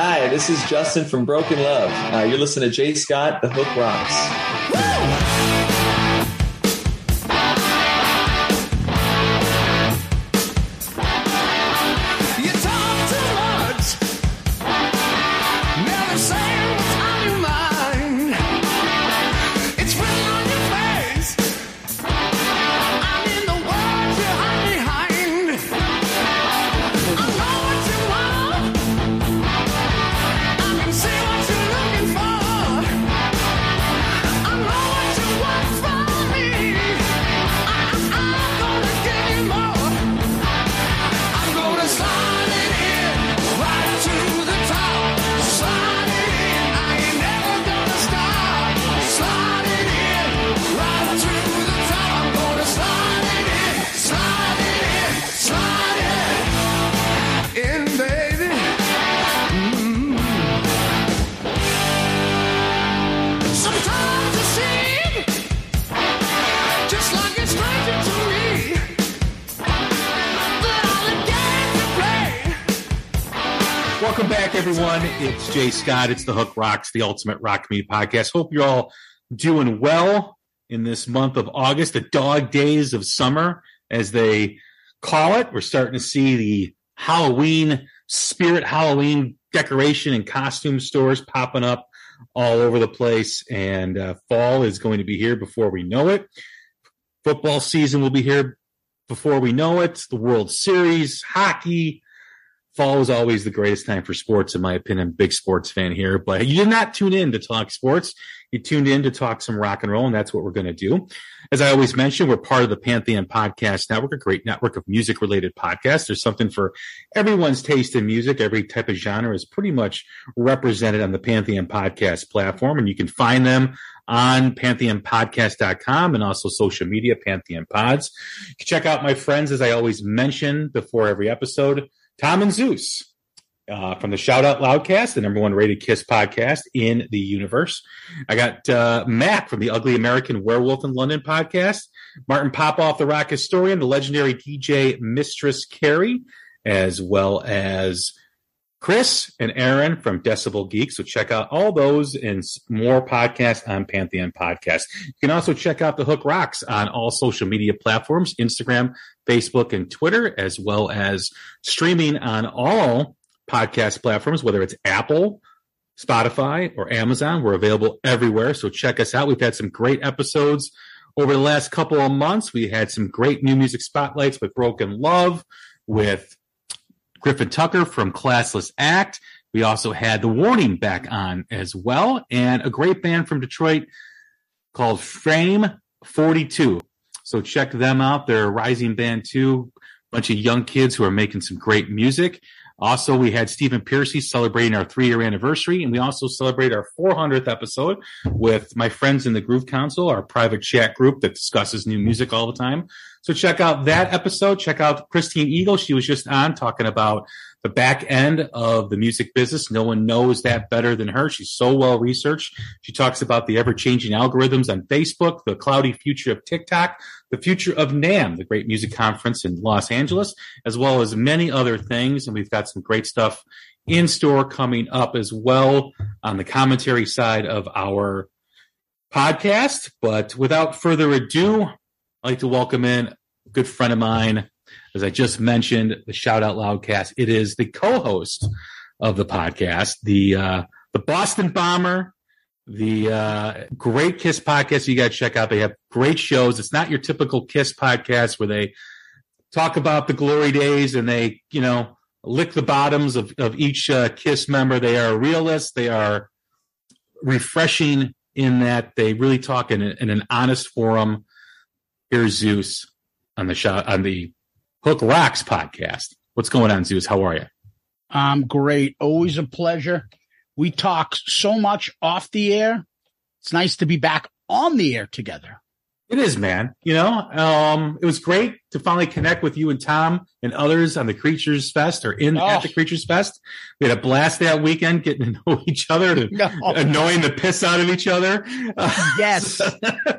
Hi, this is Justin from Broken Love. Uh, you're listening to Jay Scott, The Hook Rocks. Scott. It's the Hook Rocks, the ultimate rock Me podcast. Hope you're all doing well in this month of August, the dog days of summer, as they call it. We're starting to see the Halloween spirit, Halloween decoration and costume stores popping up all over the place. And uh, fall is going to be here before we know it. Football season will be here before we know it. The World Series, hockey, fall is always the greatest time for sports, in my opinion. Big sports fan here, but you did not tune in to talk sports. You tuned in to talk some rock and roll, and that's what we're going to do. As I always mention, we're part of the Pantheon Podcast Network, a great network of music related podcasts. There's something for everyone's taste in music. Every type of genre is pretty much represented on the Pantheon Podcast platform, and you can find them on pantheonpodcast.com and also social media, Pantheon Pods. Check out my friends, as I always mention before every episode. Tom and Zeus uh, from the Shout Out Loudcast, the number one rated Kiss podcast in the universe. I got uh, Mac from the Ugly American Werewolf in London podcast, Martin Popoff, the rock historian, the legendary DJ Mistress Carrie, as well as Chris and Aaron from Decibel Geek. So check out all those and more podcasts on Pantheon Podcast. You can also check out the Hook Rocks on all social media platforms, Instagram, Facebook, and Twitter, as well as streaming on all podcast platforms, whether it's Apple, Spotify, or Amazon. We're available everywhere. So check us out. We've had some great episodes over the last couple of months. We had some great new music spotlights with Broken Love, with Griffin Tucker from Classless Act. We also had The Warning back on as well, and a great band from Detroit called Frame 42. So check them out. They're a rising band too. A bunch of young kids who are making some great music. Also, we had Stephen Pearcy celebrating our three year anniversary, and we also celebrate our 400th episode with my friends in the Groove Council, our private chat group that discusses new music all the time. So check out that episode. Check out Christine Eagle. She was just on talking about the back end of the music business. No one knows that better than her. She's so well researched. She talks about the ever changing algorithms on Facebook, the cloudy future of TikTok, the future of NAMM, the great music conference in Los Angeles, as well as many other things. And we've got some great stuff in store coming up as well on the commentary side of our podcast. But without further ado, I'd like to welcome in good friend of mine, as I just mentioned, the Shout Out Loudcast. It is the co-host of the podcast, the uh, the Boston Bomber, the uh, great Kiss podcast. You got to check out. They have great shows. It's not your typical Kiss podcast where they talk about the glory days and they, you know, lick the bottoms of of each uh, Kiss member. They are realists. They are refreshing in that they really talk in, a, in an honest forum. Here's Zeus on the shot on the Hook Rocks podcast. What's going on, Zeus? How are you? I'm great. Always a pleasure. We talk so much off the air. It's nice to be back on the air together. It is, man. You know, um, it was great to finally connect with you and Tom and others on the Creatures Fest or in Oh. at the Creatures Fest. We had a blast that weekend getting to know each other, to, No. annoying the piss out of each other. Yes.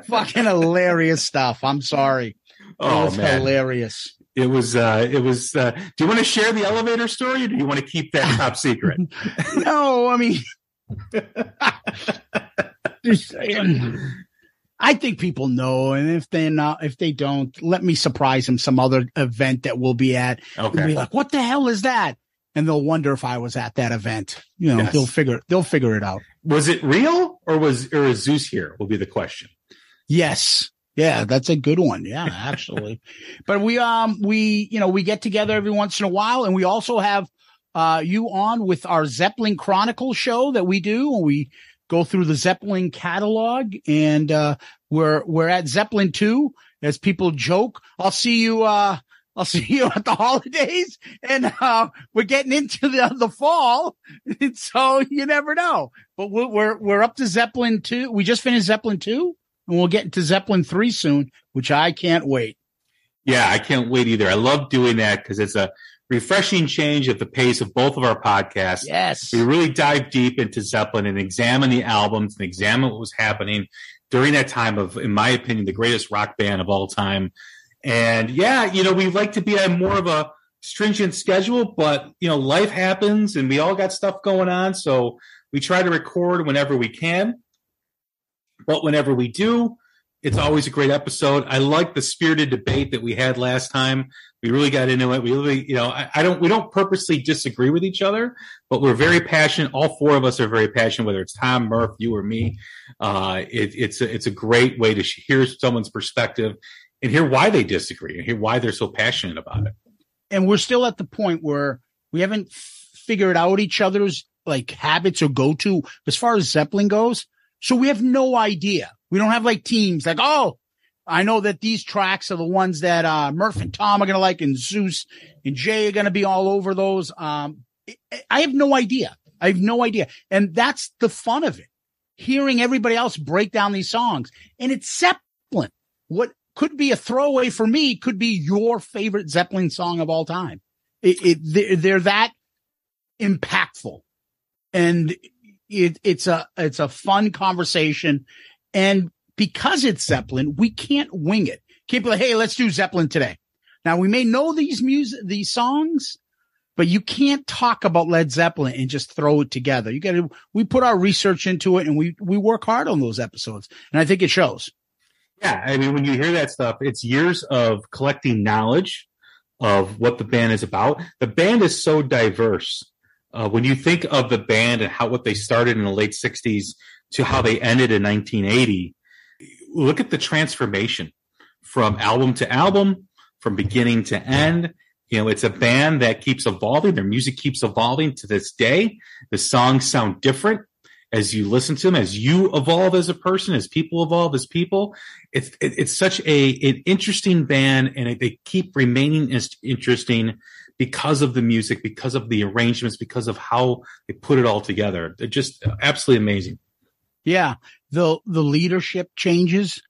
Fucking hilarious stuff. I'm sorry. It oh was man. hilarious. It was. Uh, it was. Uh, do you want to share the elevator story, or do you want to keep that top secret? no, I mean. I think people know, and if they not, if they don't, let me surprise them some other event that we'll be at. They'll be like, "What the hell is that?" And they'll wonder if I was at that event. You know, Yes. they'll figure they'll figure it out. Was it real, or was or is Zeus here? Will be the question. Yes. Yeah, that's a good one. Yeah, actually. but we um we you know, we get together every once in a while and we also have uh you on with our Zeppelin Chronicle show that we do and we go through the Zeppelin catalog and uh we're we're at Zeppelin 2 as people joke. I'll see you uh I'll see you at the holidays and uh we're getting into the the fall. so you never know. But we're we're, we're up to Zeppelin 2. We just finished Zeppelin 2 and we'll get into Zeppelin 3 soon, which I can't wait. Yeah, I can't wait either. I love doing that because it's a refreshing change of the pace of both of our podcasts. Yes. We really dive deep into Zeppelin and examine the albums and examine what was happening during that time of, in my opinion, the greatest rock band of all time. And yeah, you know, we like to be on more of a stringent schedule, but you know, life happens and we all got stuff going on. So we try to record whenever we can. But whenever we do, it's always a great episode. I like the spirited debate that we had last time. We really got into it. We really, you know, I, I don't, we don't purposely disagree with each other, but we're very passionate. All four of us are very passionate, whether it's Tom, Murph, you, or me. Uh, it, it's a, it's a great way to hear someone's perspective and hear why they disagree and hear why they're so passionate about it. and we're still at the point where we haven't figured out each other's like habits or go to as far as Zeppelin goes. So we have no idea. We don't have like teams like, oh, I know that these tracks are the ones that uh, Murph and Tom are going to like, and Zeus and Jay are going to be all over those. Um, I- have no idea. I have no idea. And that's the fun of it. Hearing everybody else break down these songs and it's Zeppelin. What could be a throwaway for me could be your favorite Zeppelin song of all time. It, it they're that impactful and it, it's a, it's a fun conversation. And because it's Zeppelin, we can't wing it. Can't be like, Hey, let's do Zeppelin today. Now we may know these music, these songs, but you can't talk about Led Zeppelin and just throw it together. You got to, we put our research into it and we, we work hard on those episodes. And I think it shows. Yeah, I mean, when you hear that stuff, it's years of collecting knowledge of what the band is about. The band is so diverse. Uh, when you think of the band and how what they started in the late '60s to how they ended in 1980, look at the transformation from album to album, from beginning to end. You know, it's a band that keeps evolving. Their music keeps evolving to this day. The songs sound different as you listen to them, as you evolve as a person, as people evolve as people. It's it, it's such a an interesting band, and they keep remaining interesting because of the music, because of the arrangements, because of how they put it all together. They're just absolutely amazing. Yeah. The, the leadership changes.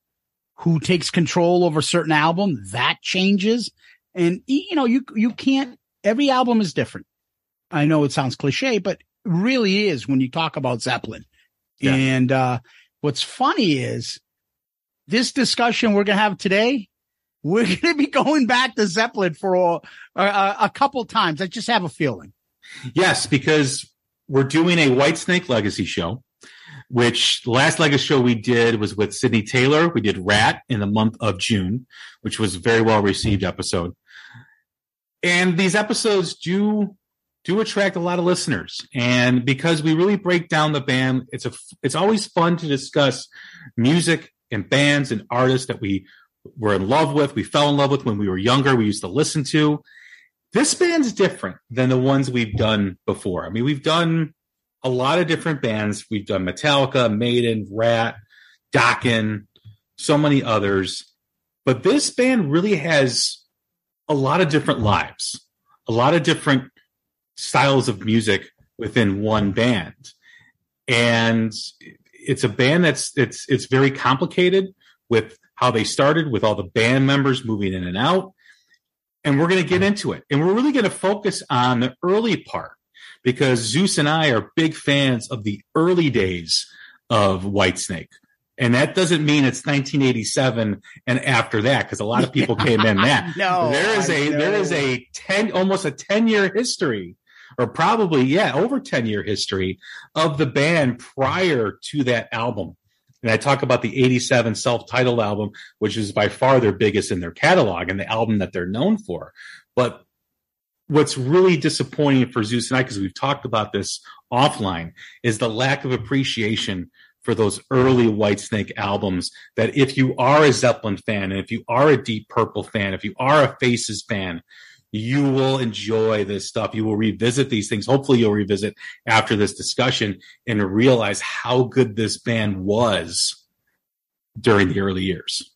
Who takes control over certain album that changes. And you know, you, you can't, every album is different. I know it sounds cliche, but really is when you talk about Zeppelin. Yeah. And, uh, what's funny is this discussion we're going to have today. We're going to be going back to Zeppelin for a, a, a couple times. I just have a feeling. Yes, because we're doing a White Snake Legacy show, which last Legacy show we did was with Sydney Taylor. We did Ratt in the month of June, which was a very well received episode. And these episodes do do attract a lot of listeners. And because we really break down the band, it's a it's always fun to discuss music and bands and artists that we were in love with, we fell in love with when we were younger, we used to listen to this band's different than the ones we've done before. I mean, we've done a lot of different bands. We've done Metallica, Maiden, Ratt, Dokken, so many others. But this band really has a lot of different lives, a lot of different styles of music within one band. And it's a band that's it's it's very complicated with how they started, with all the band members moving in and out and we're going to get into it. And we're really going to focus on the early part because Zeus and I are big fans of the early days of Whitesnake And that doesn't mean it's 1987 and after that, because a lot of people came in that. No, there is I a there is a 10 almost a 10 year history or probably yeah over 10 year history of the band prior to that album and i talk about the 87 self-titled album which is by far their biggest in their catalog and the album that they're known for but what's really disappointing for zeus and i because we've talked about this offline is the lack of appreciation for those early White Snake albums. That if you are a Zeppelin fan, and if you are a Deep Purple fan, if you are a Faces fan, you will enjoy this stuff. You will revisit these things. Hopefully, you'll revisit after this discussion and realize how good this band was during the early years.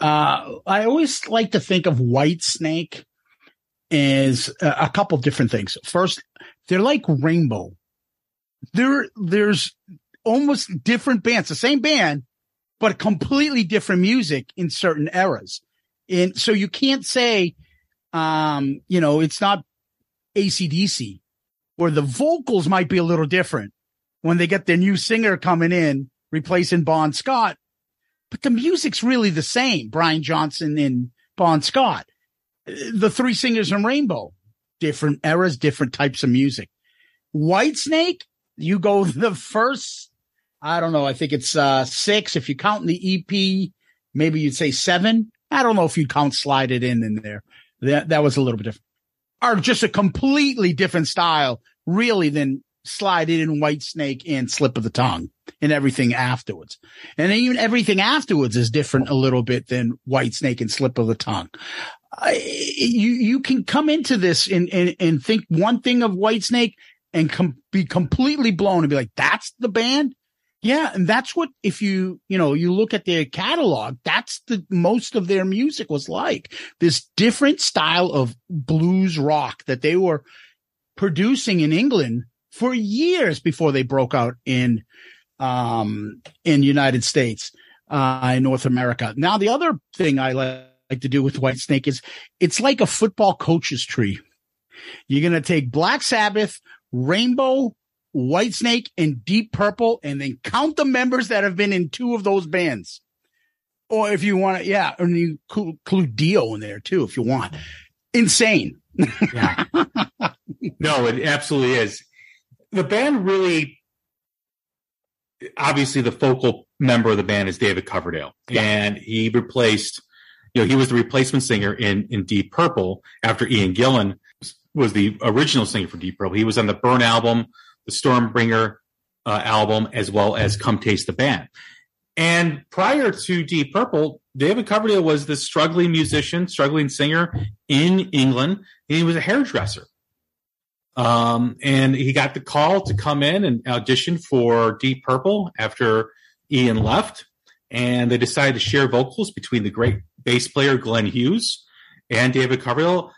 Uh, I always like to think of White Snake as a, couple different things. First, they're like Rainbow. There, there's almost different bands, the same band, but completely different music in certain eras. And so you can't say, um, you know, it's not ACDC where the vocals might be a little different when they get their new singer coming in, replacing Bon Scott but the music's really the same. Brian Johnson and Bon Scott, the three singers in Rainbow, different eras, different types of music. Whitesnake, you go the first, I don't know, I think it's uh six. If you count the EP, maybe you'd say seven. I don't know if you'd count slide it in in there. That that was a little bit different. Are just a completely different style, really, than slide it in White Snake and Slip of the Tongue and everything afterwards. And even everything afterwards is different a little bit than White Snake and Slip of the Tongue. You you can come into this and, and and think one thing of White Snake and com- be completely blown and be like, "That's the band." Yeah, and that's what if you you know you look at their catalog, that's the most of their music was like this different style of blues rock that they were producing in England for years before they broke out in um in United States uh in North America. Now the other thing I like to do with White Snake is it's like a football coach's tree. You're going to take Black Sabbath, Rainbow, White Snake and Deep Purple and then count the members that have been in two of those bands. Or if you want to, yeah, and you include Dio in there too, if you want. Insane. Yeah. no, it absolutely is. The band really, obviously, the focal member of the band is David Coverdale, Yeah. and he replaced, you know, he was the replacement singer in in Deep Purple after Ian Gillan was the original singer for Deep Purple. He was on the Burn album, the Stormbringer uh, album, as well as Come Taste the Band. And prior to Deep Purple, David Coverdale was this struggling musician, struggling singer in England. He was a hairdresser. Um, and he got the call to come in and audition for Deep Purple after Ian left. And they decided to share vocals between the great bass player Glenn Hughes and David Coverdale.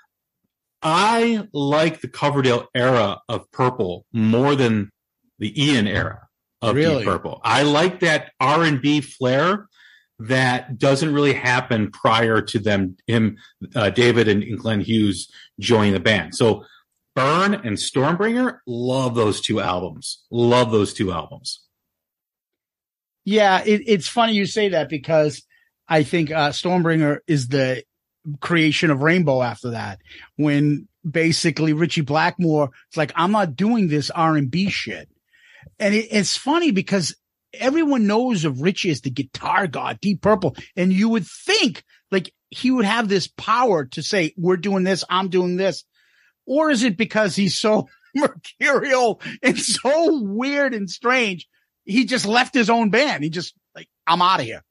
I like the Coverdale era of Purple more than the Ian era of Really? Deep Purple. I like that R and B flair that doesn't really happen prior to them him uh, David and, and Glenn Hughes joining the band. So Burn and Stormbringer, love those two albums. Love those two albums. Yeah, it, it's funny you say that because I think uh, Stormbringer is the creation of Rainbow after that. When basically Ritchie Blackmore it's like, I'm not doing this R and B shit. And it, it's funny because everyone knows of Ritchie as the guitar god, Deep Purple. And you would think like he would have this power to say, we're doing this, I'm doing this. Or is it because he's so mercurial and so weird and strange? He just left his own band. He just like, I'm out of here.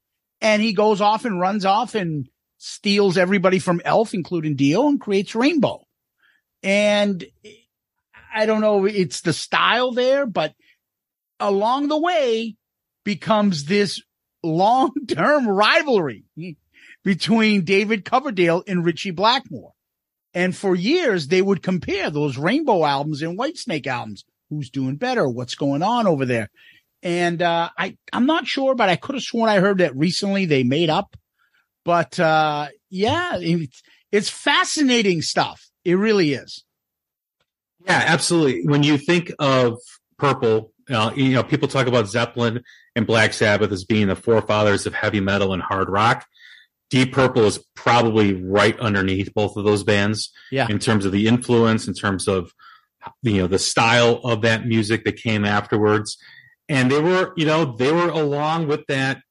And he goes off and runs off and steals everybody from Elf, including Dio, and creates Rainbow. And I don't know, it's the style there, but along the way becomes this long term rivalry between David Coverdale and Ritchie Blackmore. And for years, they would compare those Rainbow albums and Whitesnake albums. Who's doing better? What's going on over there? And, uh, I, I'm not sure, but I could have sworn I heard that recently they made up. But, uh, yeah, it's, it's fascinating stuff. It really is. Yeah, absolutely. When you think of Purple Uh, you know, people talk about Zeppelin and Black Sabbath as being the forefathers of heavy metal and hard rock. Deep Purple is probably right underneath both of those bands Yeah. in terms of the influence, in terms of you know the style of that music that came afterwards, and they were you know they were along with that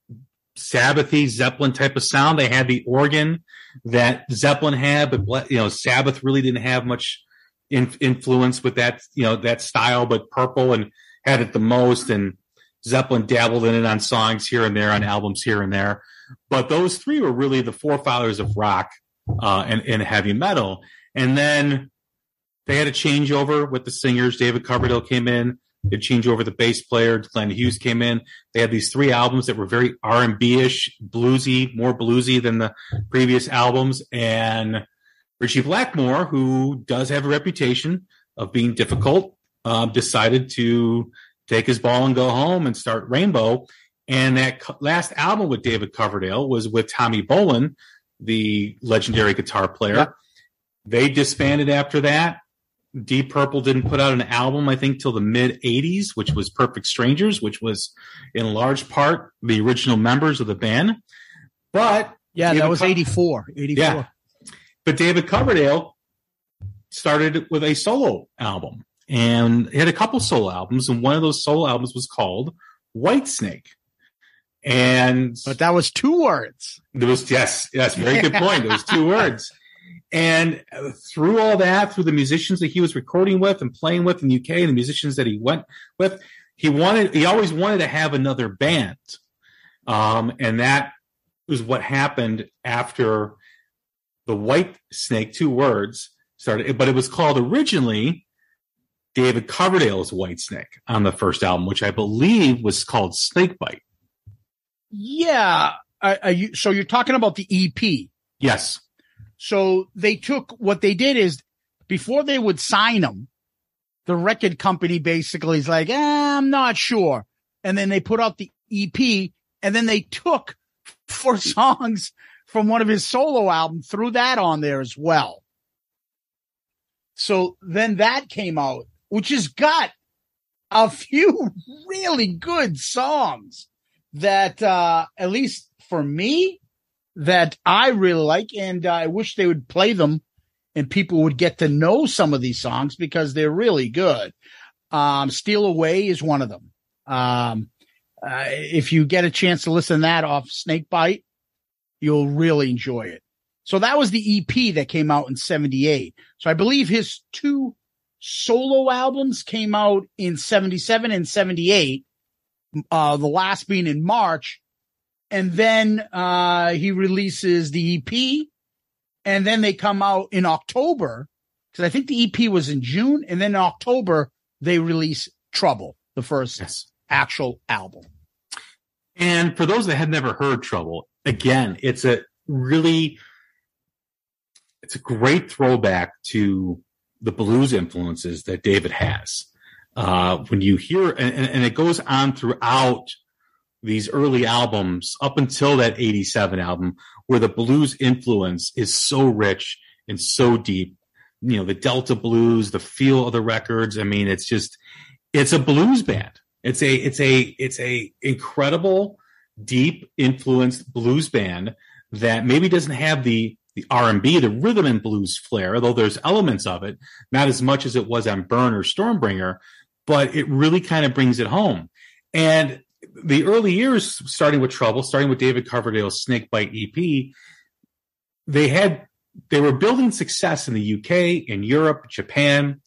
Sabbathy Zeppelin type of sound. They had the organ that Zeppelin had, but you know Sabbath really didn't have much in, influence with that you know that style, but Purple and had it the most, and Zeppelin dabbled in it on songs here and there, on albums here and there. But those three were really the forefathers of rock uh, and, and heavy metal. And then they had a changeover with the singers. David Coverdale came in. They change over the bass player. Glenn Hughes came in. They had these three albums that were very R and B ish, bluesy, more bluesy than the previous albums. And Ritchie Blackmore, who does have a reputation of being difficult, um, decided to take his ball and go home and start Rainbow. And that last album with David Coverdale was with Tommy Bolin, the legendary guitar player. Yep. They disbanded after that. Deep Purple didn't put out an album, I think, till the mid 80s, which was Perfect Strangers, which was in large part the original members of the band. But Yeah, David that was Co- 84. 84. Yeah. but David Coverdale started with a solo album and he had a couple solo albums, and one of those solo albums was called White Snake. And But that was two words. there was yes, yes, very good point. There was two words. And uh, through all that, through the musicians that he was recording with and playing with in the UK, and the musicians that he went with, he wanted, he always wanted to have another band. Um, and that was what happened after the White Snake, two words started, but it was called originally David Coverdale's White Snake on the first album, which I believe was called Snakebite. Yeah. Are you, so you're talking about the EP. Yes. So they took what they did is before they would sign them, the record company basically is like, eh, I'm not sure. And then they put out the EP and then they took four songs from one of his solo albums, threw that on there as well. So then that came out, which has got a few really good songs that, uh, at least for me, that I really like, and I wish they would play them and people would get to know some of these songs because they're really good. Um, Steal Away is one of them. Um, uh, if you get a chance to listen to that off Snakebite, you'll really enjoy it. So that was the EP that came out in 78. So I believe his two solo albums came out in 77 and 78. Uh, the last being in March and then uh he releases the EP and then they come out in October because I think the EP was in June and then in October they release Trouble, the first Yes. actual album. And for those that had never heard Trouble, again, it's a really it's a great throwback to the blues influences that David has. Uh, when you hear and, and and it goes on throughout these early albums up until that 87 album where the blues influence is so rich and so deep. You know, the Delta blues, the feel of the records. I mean, it's just it's a blues band. It's a it's a it's a incredible, deep influenced blues band that maybe doesn't have the the R and B, the rhythm and blues flair, although there's elements of it, not as much as it was on Burn or Stormbringer, but it really kind of brings it home. And the early years, starting with Trouble, starting with David Coverdale's Snakebite EP, they had they were building success in the UK, in Europe, Japan,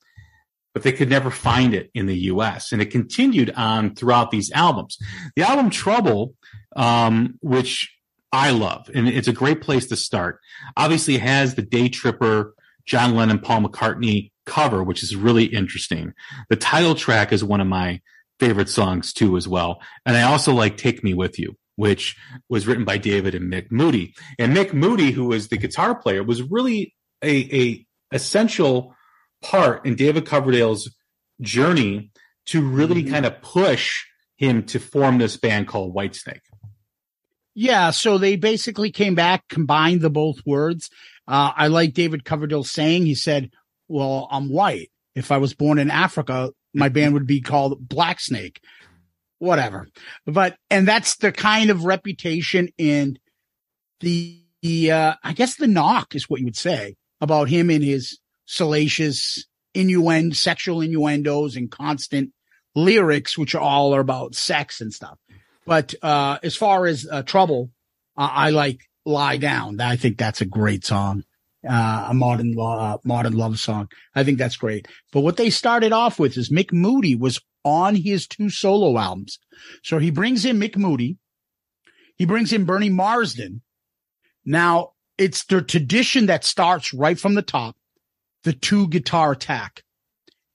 but they could never find it in the US. And it continued on throughout these albums. The album Trouble, um, which I love, and it's a great place to start, obviously has the Day Tripper, John Lennon, Paul McCartney cover, which is really interesting. The title track is one of my favorite songs too, as well. And I also like Take Me With You. Which was written by David and Mick Moody. And Mick Moody, who was the guitar player, was really a, a essential part in David Coverdale's journey to really kind of push him to form this band called Whitesnake. Yeah, so they basically came back, combined the both words. Uh, I like David Coverdale saying, he said, well, I'm white. If I was born in Africa, my band would be called Black Snake. Whatever. But, and that's the kind of reputation and the, the, uh, I guess the knock is what you would say about him and his salacious innuendo, sexual innuendos and constant lyrics, which are all are about sex and stuff. But, uh, as far as, uh, trouble, I like lie down. I think that's a great song. Uh, a modern, uh, modern love song. I think that's great. But what they started off with is Mick Moody was on his two solo albums. So he brings in Mick Moody. He brings in Bernie Marsden. Now it's the tradition that starts right from the top, the two guitar attack,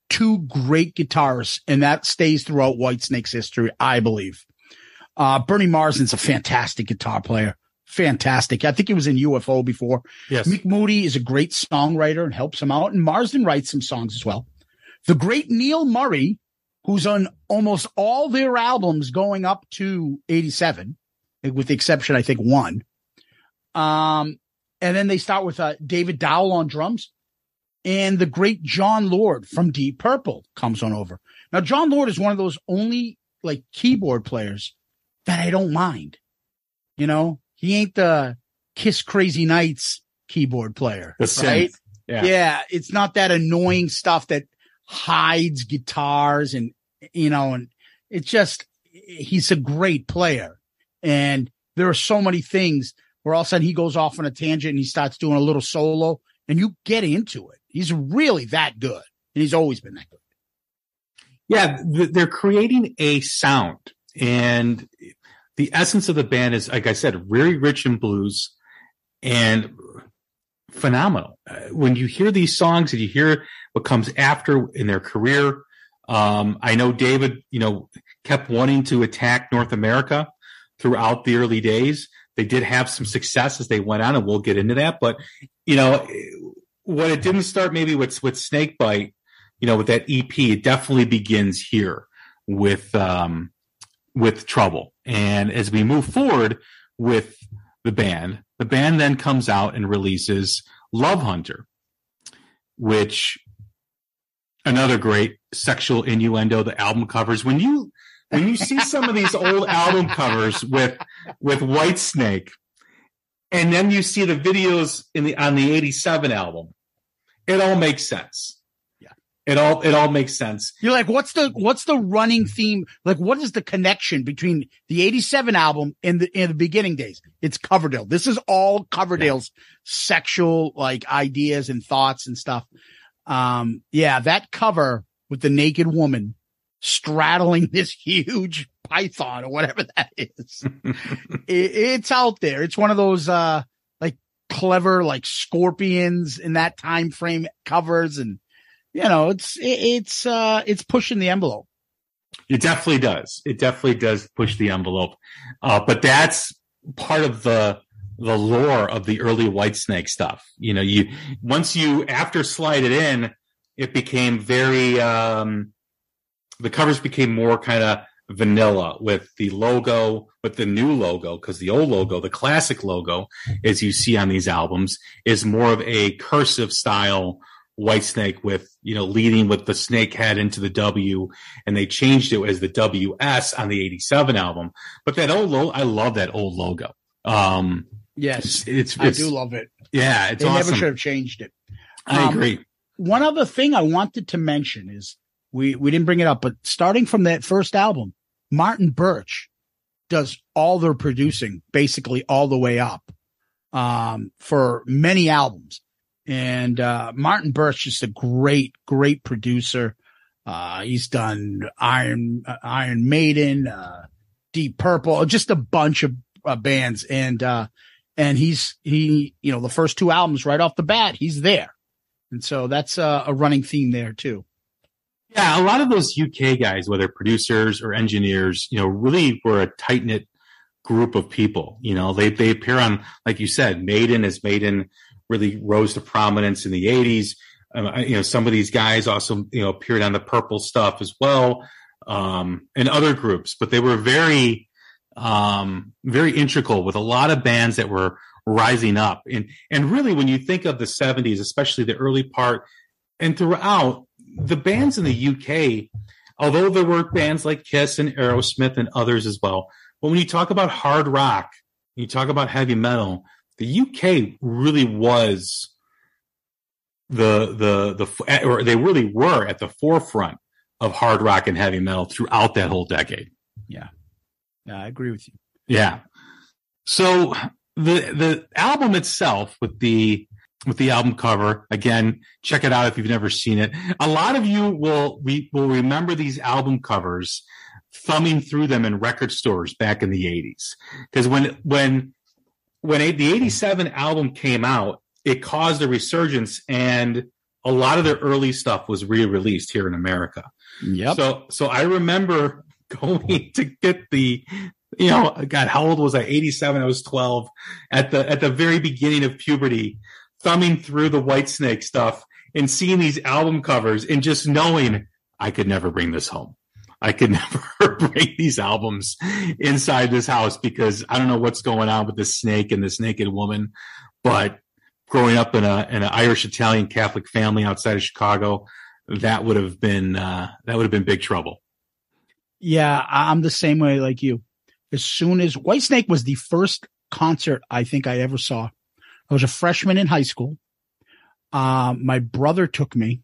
two great guitarists, and that stays throughout Whitesnake's history, I believe. Uh, Bernie Marsden's a fantastic guitar player. Fantastic. I think he was in UFO before. Yes. Mick Moody is a great songwriter and helps him out. And Marsden writes some songs as well. The great Neil Murray, who's on almost all their albums going up to 87, with the exception, I think, one. Um, and then they start with uh, David Dowle on drums. And the great Jon Lord from Deep Purple comes on over. Now, Jon Lord is one of those only like keyboard players that I don't mind. You know, he ain't the Kiss Crazy Nights keyboard player, The right? Yeah. yeah, it's not that annoying stuff that hides guitars and you know, and it's just he's a great player. And there are so many things where all of a sudden he goes off on a tangent and he starts doing a little solo and you get into it. He's really that good. And he's always been that good. Yeah, they're creating a sound, and the essence of the band is, like I said, very rich in blues and phenomenal. Uh, When you hear these songs and you hear what comes after in their career, um, I know David, you know, kept wanting to attack North America throughout the early days. They did have some success as they went on, and we'll get into that. But you know, what it didn't start maybe with with Snakebite, you know, with that EP, it definitely begins here with um, with Trouble. And as we move forward with the band, the band then comes out and releases Love Hunter, which another great sexual innuendo. The album covers when you when you see some of these old album covers with with White Snake, and then you see the videos in the on the '87 album, it all makes sense. Yeah. it all it all makes sense. You're like, what's the what's the running theme? Like, what is the connection between the '87 album and the in the beginning days? It's Coverdale. This is all Coverdale's sexual like ideas and thoughts and stuff. Um, yeah, that cover with the naked woman straddling this huge python or whatever that is. it, it's out there. It's one of those uh like clever like scorpions in that time frame covers and you know, it's it's uh it's pushing the envelope. It definitely does. It definitely does push the envelope. Uh, but that's part of the the lore of the early White Snake stuff. You know, you once you after slide it in, it became very um the covers became more kind of vanilla with the logo, with the new logo, because the old logo, the classic logo, as you see on these albums, is more of a cursive style Whitesnake with, you know, leading with the snake head into the W, and they changed it as the WS on the 87 album. But that old logo, I love that old logo. Um, Yes, it's, it's, I it's- do love it. yeah, it's They awesome. never should have changed it. I Um, agree. One other thing I wanted to mention is we we didn't bring it up, but starting from that first album, Martin Birch does all their producing basically all the way up um, for many albums. And uh, Martin is just a great, great producer. Uh, he's done Iron uh, Iron Maiden, uh, Deep Purple, just a bunch of uh, bands, and uh, and he's he you know the first two albums right off the bat he's there, and so that's a running theme there too. Yeah, a lot of those UK guys, whether producers or engineers, you know, really were a tight knit group of people. You know, they they appear on, like you said, Maiden is Maiden really rose to prominence in the '80s. Um, I- you know, some of these guys also, you know, appeared on the Purple stuff as well, um, and other groups. But they were very, um, very integral with a lot of bands that were rising up. And and really, when you think of the '70s, especially the early part, and throughout the bands in the UK although there were bands like Kiss and Aerosmith and others as well. But when you talk about hard rock, you talk about heavy metal, the UK really was the the the eh, or they really were at the forefront of hard rock and heavy metal throughout that whole decade. Yeah, Yeah, I agree with you. Yeah. So the the album itself with the with the album cover again, check it out if you've never seen it. A lot of you will we will remember these album covers thumbing through them in record stores back in the 80s because when when when the 87 album came out it caused a resurgence and a lot of their early stuff was re-released here in america. Yep. so so i remember going to get the you know god how old was i? 87 i was 12 at the at the very beginning of puberty thumbing through the white snake stuff and seeing these album covers and just knowing i could never bring this home I could never bring these albums inside this house because I don't know what's going on with this snake and this naked woman. But growing up in a in an Irish Italian Catholic family outside of Chicago, that would have been uh, that would have been big trouble. Yeah, I'm the same way like you. As soon as Whitesnake was the first concert I think I ever saw. I was a freshman in high school. Uh, my brother took me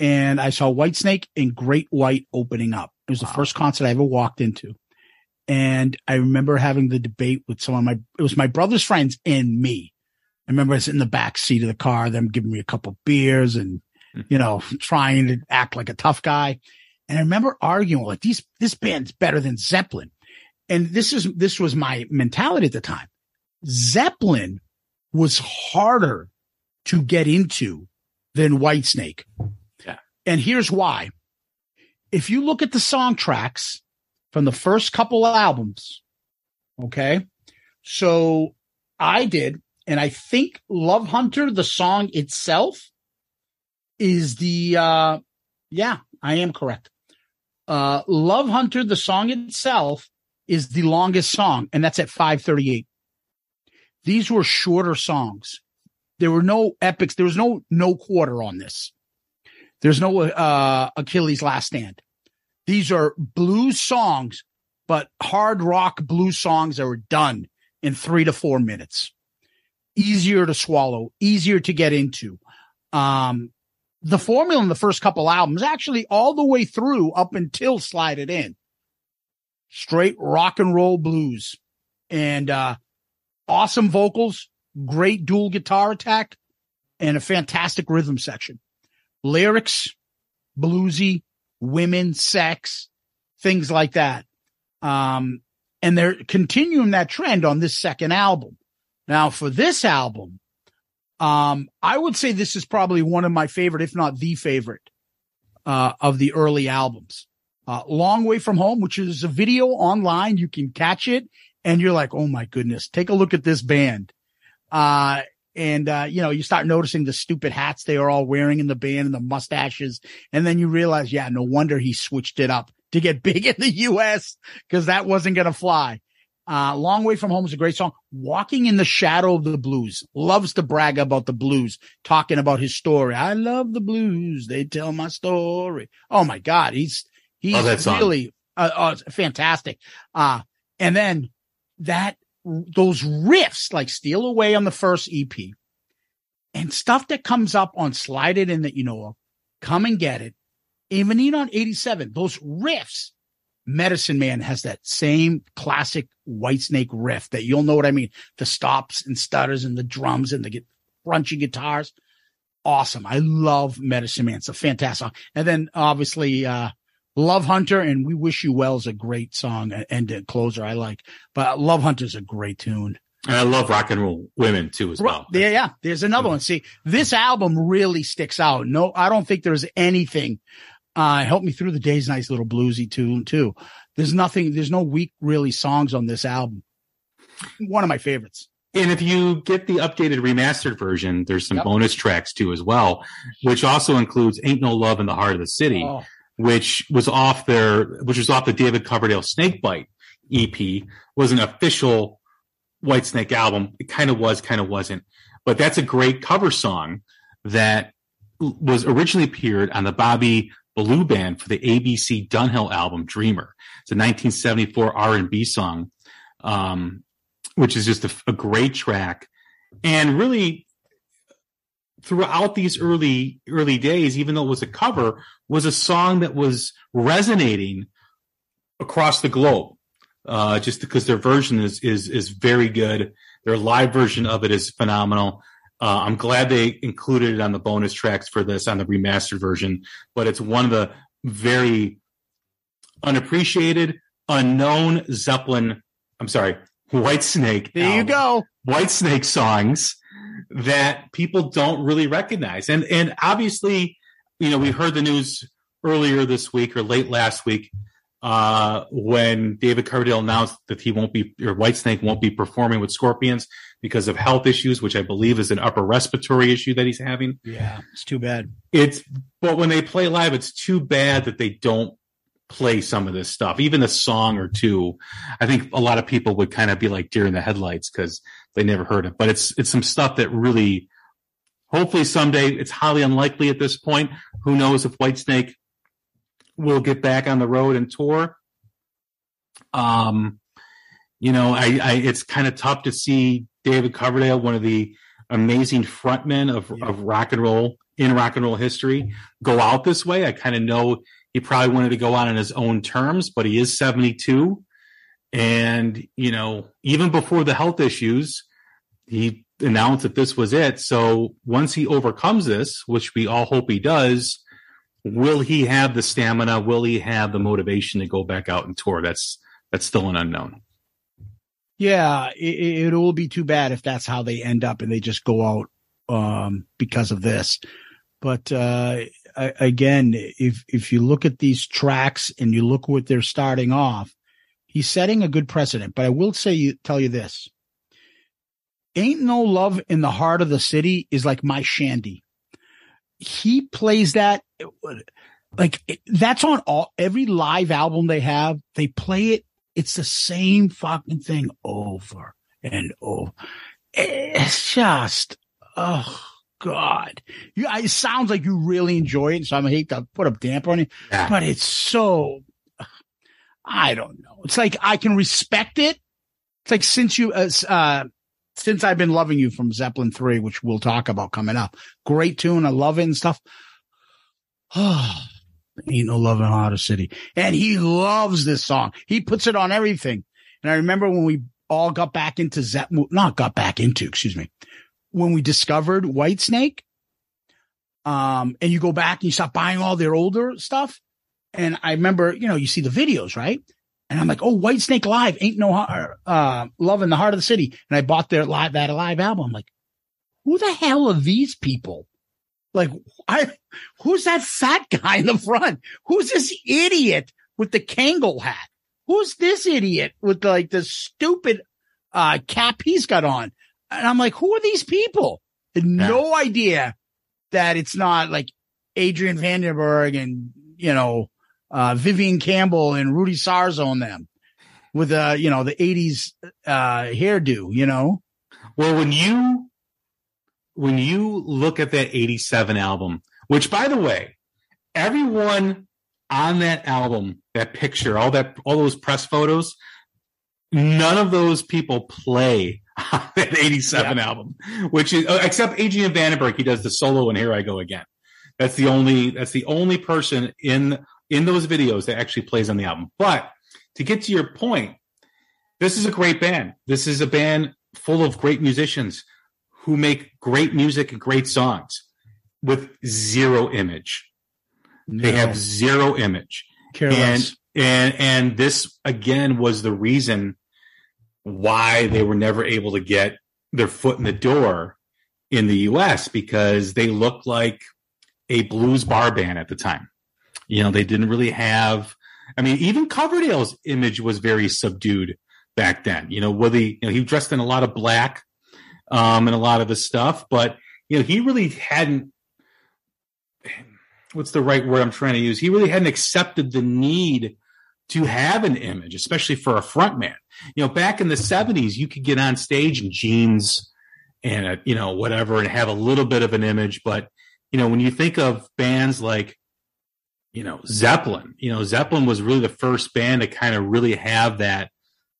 and I saw Whitesnake and Great White opening up. It was the first concert I ever walked into. And I remember having the debate with some of my, it was my brother's friends and me. I remember I was in the back seat of the car, them giving me a couple beers and, mm-hmm. you know, trying to act like a tough guy. And I remember arguing like these, this band's better than Zeppelin. And this is, this was my mentality at the time. Zeppelin was harder to get into than Whitesnake. And here's why. If you look at the song tracks from the first couple albums, okay. So I did, and I think Love Hunter, the song itself is the, uh, yeah, I am correct. Uh, Love Hunter, the song itself is the longest song, and that's at 538. These were shorter songs. There were no epics. There was no, no quarter on this. There's no, uh, Achilles last stand. These are blues songs, but hard rock blues songs that were done in three to four minutes. Easier to swallow, easier to get into. Um, the formula in the first couple albums, actually all the way through up until Slide It In, straight rock and roll blues and, uh, awesome vocals, great dual guitar attack and a fantastic rhythm section. Lyrics, bluesy, women, sex, things like that. Um, and they're continuing that trend on this second album. Now for this album, um, I would say this is probably one of my favorite, if not the favorite, uh, of the early albums. Uh, Long Way from Home, which is a video online. You can catch it and you're like, Oh my goodness, take a look at this band. Uh, and, uh, you know, you start noticing the stupid hats they are all wearing in the band and the mustaches. And then you realize, yeah, no wonder he switched it up to get big in the U.S. because that wasn't going to fly. Uh, Long Way from Home is a great song. Walking in the Shadow of the Blues loves to brag about the blues, talking about his story. I love the blues. They tell my story. Oh my God. He's, he's song. really, uh, uh, fantastic. Uh, and then that, those riffs like Steal Away on the first EP and stuff that comes up on Slide It In that you know of, Come and Get It, even even on 87, those riffs, Medicine Man has that same classic Whitesnake riff that you'll know what I mean. The stops and stutters and the drums and the gu- crunchy guitars. Awesome. I love Medicine Man. It's a fantastic. And then obviously, uh, Love Hunter and We Wish You Well is a great song and- a closer I like, but Love Hunter is a great tune. And I love rock and roll women too as well. Yeah, yeah. There's another one. See, this album really sticks out. No, I don't think there's anything. Uh, help me through the days. Nice little bluesy tune too. There's nothing. There's no weak really songs on this album. One of my favorites. And if you get the updated remastered version, there's some Yep. bonus tracks too as well, which also includes "Ain't No Love in the Heart of the City," Oh, which was off their, which was off the David Coverdale Snakebite EP, was an official Whitesnake album. It kind of was, kind of wasn't, but that's a great cover song that was originally appeared on the Bobby Blue Bland for the ABC Dunhill album Dreamer. It's a 1974 R&B song, um, which is just a, a great track. And really, throughout these early early days, even though it was a cover, was a song that was resonating across the globe. Uh, just because their version is is is very good. Their live version of it is phenomenal. Uh, I'm glad they included it on the bonus tracks for this on the remastered version, but it's one of the very unappreciated, unknown Zeppelin. I'm sorry, White Snake. There you go. White Snake songs that people don't really recognize. And and obviously, you know, we heard the news earlier this week or late last week uh, when David Coverdale announced that he won't be or Whitesnake won't be performing with Scorpions because of health issues, which I believe is an upper respiratory issue that he's having. Yeah, it's too bad. It's but when they play live, it's too bad that they don't play some of this stuff, even a song or two. I think a lot of people would kind of be like deer in the headlights because they never heard it. But it's it's some stuff that really, hopefully someday, it's highly unlikely at this point. Who knows if Whitesnake will get back on the road and tour? Um, you know, I, I it's kind of tough to see David Coverdale, one of the amazing frontmen of Yeah. of rock and roll in rock and roll history, go out this way. I kind of know he probably wanted to go out on his own terms, but he is 72. And, you know, even before the health issues, he announced that this was it. So once he overcomes this, which we all hope he does, will he have the stamina? Will he have the motivation to go back out and tour? That's, that's still an unknown. Yeah, it, it will be too bad if that's how they end up and they just go out um, because of this. But uh, Again, if if you look at these tracks and you look what they're starting off, he's setting a good precedent. But I will say you tell you this: "Ain't No Love in the Heart of the City" is like my shandy. He plays that like that's on all every live album they have. They play it. It's the same fucking thing over and over. It's just, oh God. You, it sounds like you really enjoy it. So I'm hate to put a damper on it, Yeah. but it's so, I don't know. It's like I can respect it. It's like since you, uh, uh, since I've been loving you from Zeppelin 3, which we'll talk about coming up. Great tune. I love it and stuff. Oh, ain't no love in hotter city. And he loves this song. He puts it on everything. And I remember when we all got back into Zepp, not got back into, excuse me, when we discovered Whitesnake. Um, and you go back and you stop buying all their older stuff. And I remember, you know, you see the videos, right? And I'm like, oh, Whitesnake Live ain't no, uh, love in the heart of the city. And I bought their live, that live album. I'm like, who the hell are these people? Like, I, who's that fat guy in the front? Who's this idiot with the Kangol hat? Who's this idiot with like the stupid, uh, cap he's got on? And I'm like, who are these people? Had no idea that it's not like Adrian Vandenberg and, you know, uh, Vivian Campbell and Rudy Sarzo on them with, uh, you know, the eighties, uh, hairdo, you know? Well, when you when you look at that 87 album, which by the way, everyone on that album, that picture, all that all those press photos, none of those people play that 87 album, which is uh, except Adrian Vandenberg, he does the solo and here I go again. That's the only that's the only person in in those videos that actually plays on the album. But to get to your point, this is a great band. This is a band full of great musicians who make great music and great songs with zero image. They have zero image. careless. And and and this again was the reason why they were never able to get their foot in the door in the US because they looked like a blues bar band at the time. You know, they didn't really have I mean, even Coverdale's image was very subdued back then. You know, whether he, you know, he dressed in a lot of black um and a lot of the stuff, but you know, he really hadn't what's the right word I'm trying to use? He really hadn't accepted the need to have an image, especially for a frontman. You know, back in the 70s, you could get on stage in jeans and, a, you know, whatever and have a little bit of an image. But, you know, when you think of bands like you know, Zeppelin. You know, Zeppelin was really the first band to kind of really have that,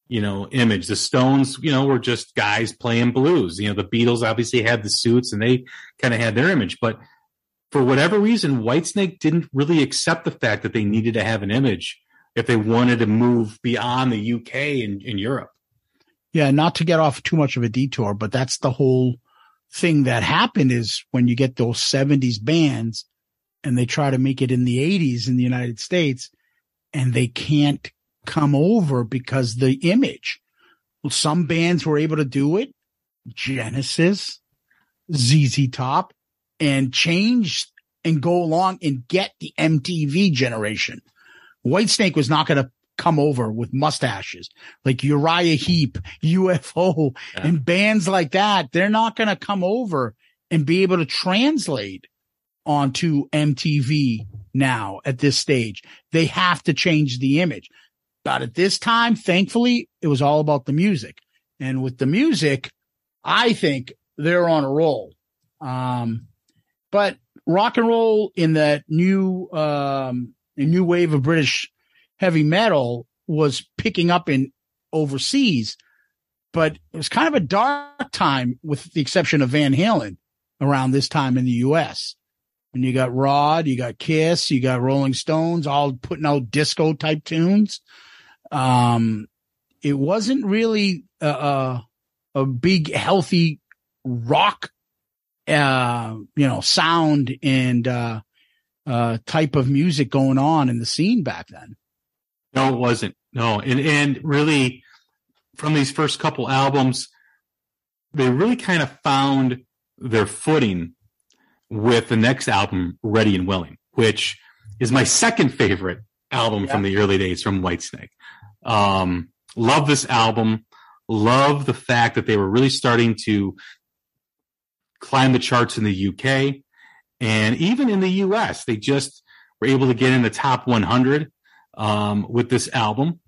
you know, image. The Stones, you know, were just guys playing blues. You know, the Beatles obviously had the suits and they kind of had their image, but for whatever reason, Whitesnake didn't really accept the fact that they needed to have an image if they wanted to move beyond the UK and in Europe. Yeah, not to get off too much of a detour, but that's the whole thing that happened is when you get those 70s bands and they try to make it in the 80s in the United States and they can't come over because the image. Well, some bands were able to do it. Genesis, ZZ Top, and change and go along and get the MTV generation. Whitesnake was not going to come over with mustaches like Uriah Heep, UFO, Yeah. and bands like that. They're not going to come over and be able to translate onto MTV now at this stage. They have to change the image. But at this time, thankfully, it was all about the music. And with the music, I think they're on a roll. Um, but rock and roll in that new, um, new wave of British heavy metal was picking up in overseas, but it was kind of a dark time with the exception of Van Halen around this time in the US. And you got Rod, you got Kiss, you got Rolling Stones, all putting out disco type tunes. Um, it wasn't really a, a, a big, healthy rock, uh, you know, sound and, uh, uh, type of music going on in the scene back then. No, it wasn't. No, and and really, from these first couple albums, they really kind of found their footing with the next album, Ready and Willing, which is my second favorite album from the early days from Whitesnake. Um, love this album. Love the fact that they were really starting to climb the charts in the UK and even in the US. They just were able to get in the top 100 um, with this album.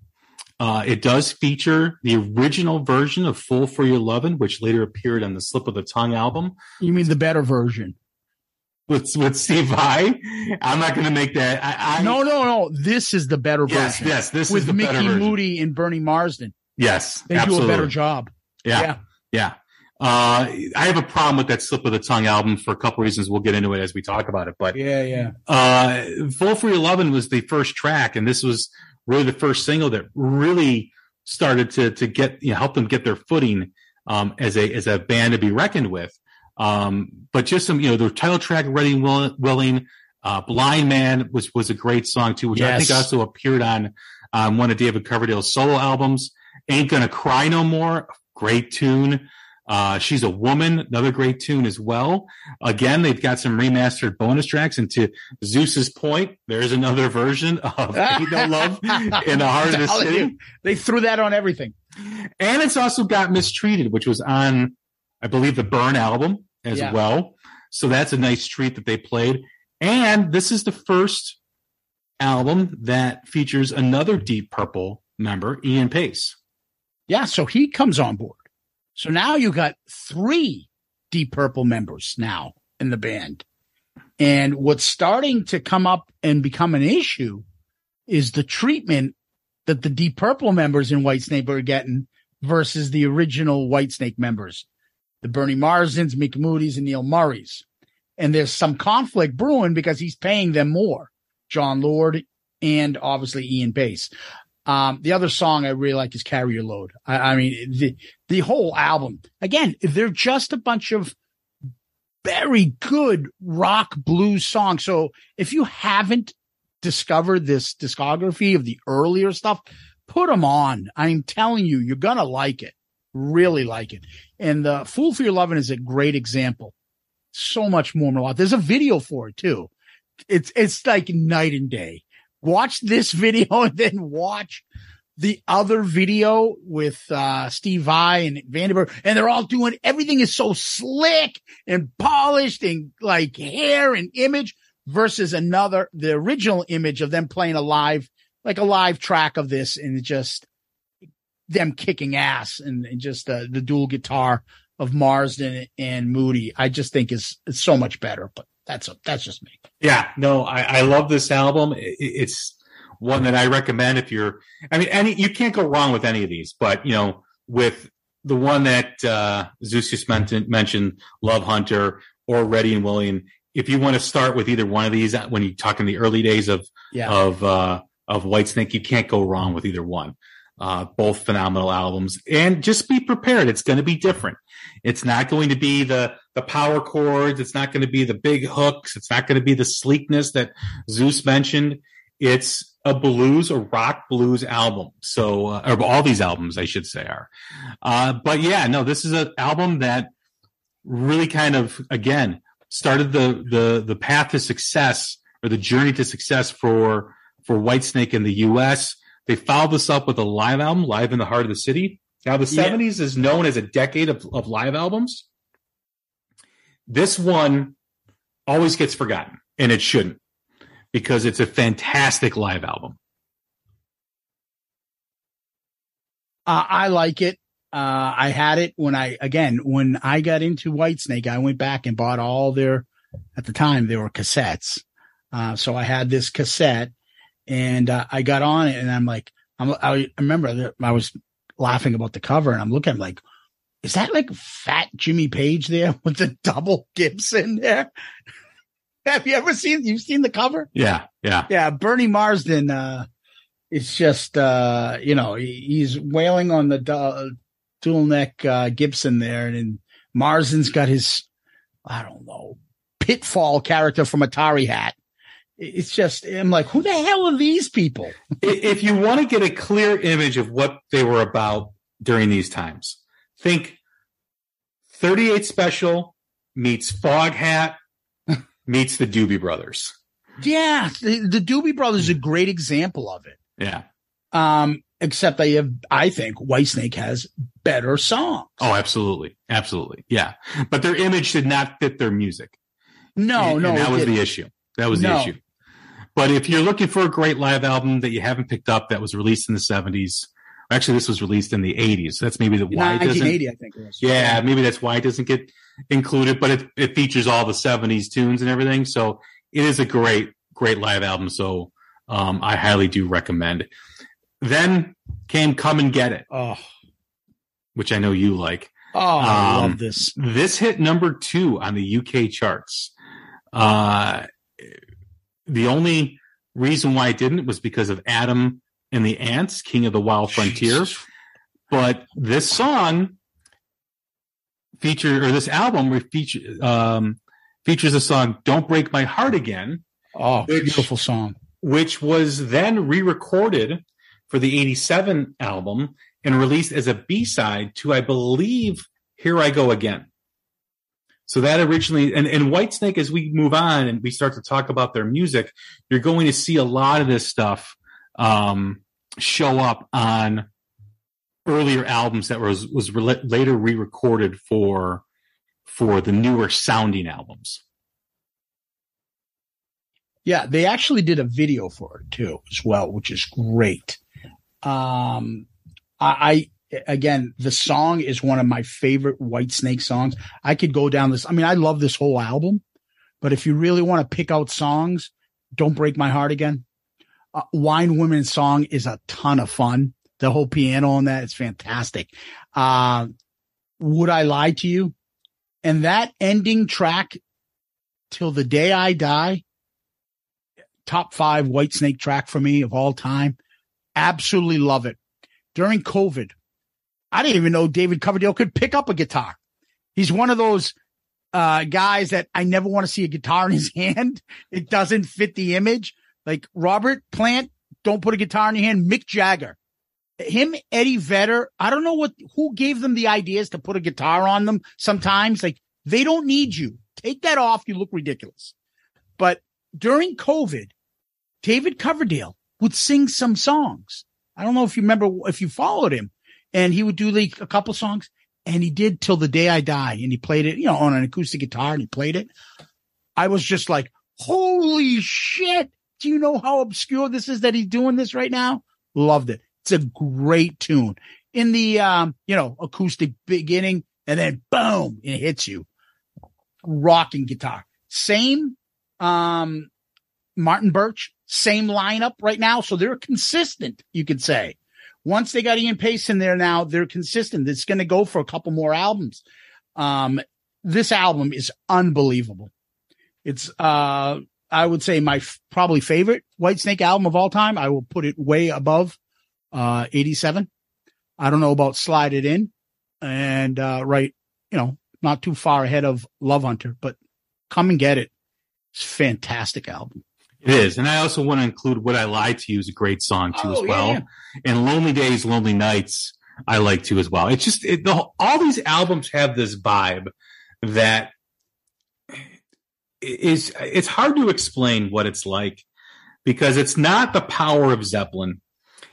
Uh, it does feature the original version of "Fool for Your Lovin'," which later appeared on the Slip of the Tongue album You mean the better version? with with Steve Vai. I'm not going to make that. I, I No, no, no. This is the better Yes, version. yes. This is with the better Mickey version. Moody and Bernie Marsden. Yes, They absolutely. do a better job. Yeah, Yeah. yeah. Uh, I have a problem with that Slip of the Tongue album for a couple reasons. We'll get into it as we talk about it. But Yeah, yeah. uh, "Full Your Lovin'" was the first track, and this was really the first single that really started to to get you know, help them get their footing um, as a as a band to be reckoned with. Um, but just some, you know, the title track, "Ready Will- Willing," uh, "Blind Man" was was a great song too, which I think also appeared on um, one of David Coverdale's solo albums. "Ain't Gonna Cry No More," great tune. Uh, She's a Woman, another great tune as well. Again, they've got some remastered bonus tracks. And to Zeus's point, there's another version of Ain't No Love in the Heart of the City. They threw that on everything. And it's also got Mistreated, which was on, I believe, the Burn album as Yeah. well. So that's a nice treat that they played. And this is the first album that features another Deep Purple member, Ian Paice. Yeah, so he comes on board. So now you got three Deep Purple members now in the band. And what's starting to come up and become an issue is the treatment that the Deep Purple members in Whitesnake are getting versus the original Whitesnake members, the Bernie Marsdens, Mick Moody's, and Neil Murray's. And there's some conflict brewing because he's paying them more, Jon Lord and obviously Ian Paice. Um, the other song I really like is Carry Your Load. I, I mean, the, the whole album, again, they're just a bunch of very good rock blues songs. So if you haven't discovered this discography of the earlier stuff, put them on. I'm telling you, you're going to like it. Really like it. And the Fool for Your Lovin' is a great example. So much more melodic. There's a video for it too. It's, it's like night and day watch this video and then watch the other video with uh Steve Vai and Vandenberg, and they're all doing everything is so slick and polished and like hair and image versus another the original image of them playing a live like a live track of this and just them kicking ass and, and just uh, the dual guitar of Marsden and Moody. I just think is is so much better. But That's a, that's just me. Yeah, no, I, I love this album. It, it's one that I recommend if you're. I mean, any you can't go wrong with any of these, but you know, with the one that uh, Zeus just mentioned, mentioned, Love Hunter or Ready and Willing. If you want to start with either one of these, when you talk in the early days of Yeah. of uh, of Whitesnake, you can't go wrong with either one. Uh, both phenomenal albums, and just be prepared. It's going to be different. It's not going to be the the power chords. It's not going to be the big hooks. It's not going to be the sleekness that Zeus mentioned. It's a blues, a rock blues album. So, uh, or all these albums, I should say, are. Uh, but yeah, no, this is an album that really kind of again started the the the path to success or the journey to success for for Whitesnake in the U.S. They followed this up with a live album, Live in the Heart of the City. Now, the Yeah. 70s is known as a decade of, of live albums. This one always gets forgotten, and it shouldn't because it's a fantastic live album. Uh, I like it. Uh, I had it when I, again, when I got into Whitesnake, I went back and bought all their, at the time, they were cassettes. Uh, so I had this cassette and uh, I got on it and I'm like, I'm, I remember that I was laughing about the cover and I'm looking like, is that like fat Jimmy Page there with the double Gibson there? Have you ever seen, you've seen the cover? Yeah, yeah. yeah, Bernie Marsden, uh, it's just, uh, you know, he's wailing on the du- dual neck, uh, Gibson there. And, then Marsden's got his, I don't know, pitfall character from Atari hat. It- It's just, I'm like, who the hell are these people? If you want to get a clear image of what they were about during these times, think 38 Special meets Foghat meets the Doobie Brothers. Yeah. The, the Doobie Brothers is a great example of it. Yeah. Um, except I have, I think Whitesnake has better songs. Oh, absolutely. Absolutely. Yeah. But their image did not fit their music. no, And- no. and that was didn't. the issue. That was the issue. But if you're looking for a great live album that you haven't picked up that was released in the 70s, actually, this was released in the 80s. That's maybe the why it doesn't. 1980, I think. Yeah, maybe that's why it doesn't get included, but it, it features all the 70s tunes and everything. So it is a great, great live album. So um, I highly do recommend. Then came Come and Get It, Oh, which I know you like. oh, I Um, love this. This hit number two on the UK charts. Uh, the only reason why it didn't was because of Adam and the Ants, King of the Wild Frontier. Jesus. But this song feature or this album re- feature, um, features a song "Don't Break My Heart Again," Oh, Which- beautiful song. which was then re-recorded for the '87 album and released as a B-side to, I believe, "Here I Go Again." So that originally, and, and Whitesnake, as we move on and we start to talk about their music, you're going to see a lot of this stuff um, show up on earlier albums that was was re- later re-recorded for for the newer sounding albums. Yeah, they actually did a video for it too, as well, which is great. Um, I, I again, the song is one of my favorite Whitesnake songs. I could go down this. I mean, I love this whole album, but if you really want to pick out songs, "Don't Break My Heart Again," uh, "Wine Women" song is a ton of fun. The whole piano on that is fantastic. Uh, "Would I Lie to You?" and that ending track, "Till the Day I Die." top five Whitesnake track for me of all time. Absolutely love it. During COVID, I didn't even know David Coverdale could pick up a guitar. He's one of those uh, guys that I never want to see a guitar in his hand. It doesn't fit the image. Like Robert Plant, don't put a guitar in your hand. Mick Jagger, him, Eddie Vedder. I don't know what who gave them the ideas to put a guitar on them. Sometimes, like they don't need you. Take that off. You look ridiculous. But during COVID, David Coverdale would sing some songs. I don't know if you remember if you followed him, and he would do like a couple songs, and he did till the day I die, and he played it, you know, on an acoustic guitar, and he played it. I was just like, holy shit! Do you know how obscure this is that he's doing this right now? Loved it. It's a great tune in the um, you know, acoustic beginning, and then boom, it hits you. Rocking guitar. same, um, Martin Birch, same lineup right now. So they're consistent, you could say. Once they got Ian Paice in there now, they're consistent. It's going to go for a couple more albums. Um, this album is unbelievable. It's, uh, I would say my f- probably favorite Whitesnake album of all time. I will put it way above, uh, 87. I don't know about slide it in and, uh, right, you know, not too far ahead of Love Hunter, but come and get it. It's fantastic album. It is. And I also want to include What I Lied to You is a great song too Oh, as well. yeah. And Lonely Days, Lonely Nights, I like too as well. It's just, it, the, all these albums have this vibe that is, it's hard to explain what it's like because it's not the power of Zeppelin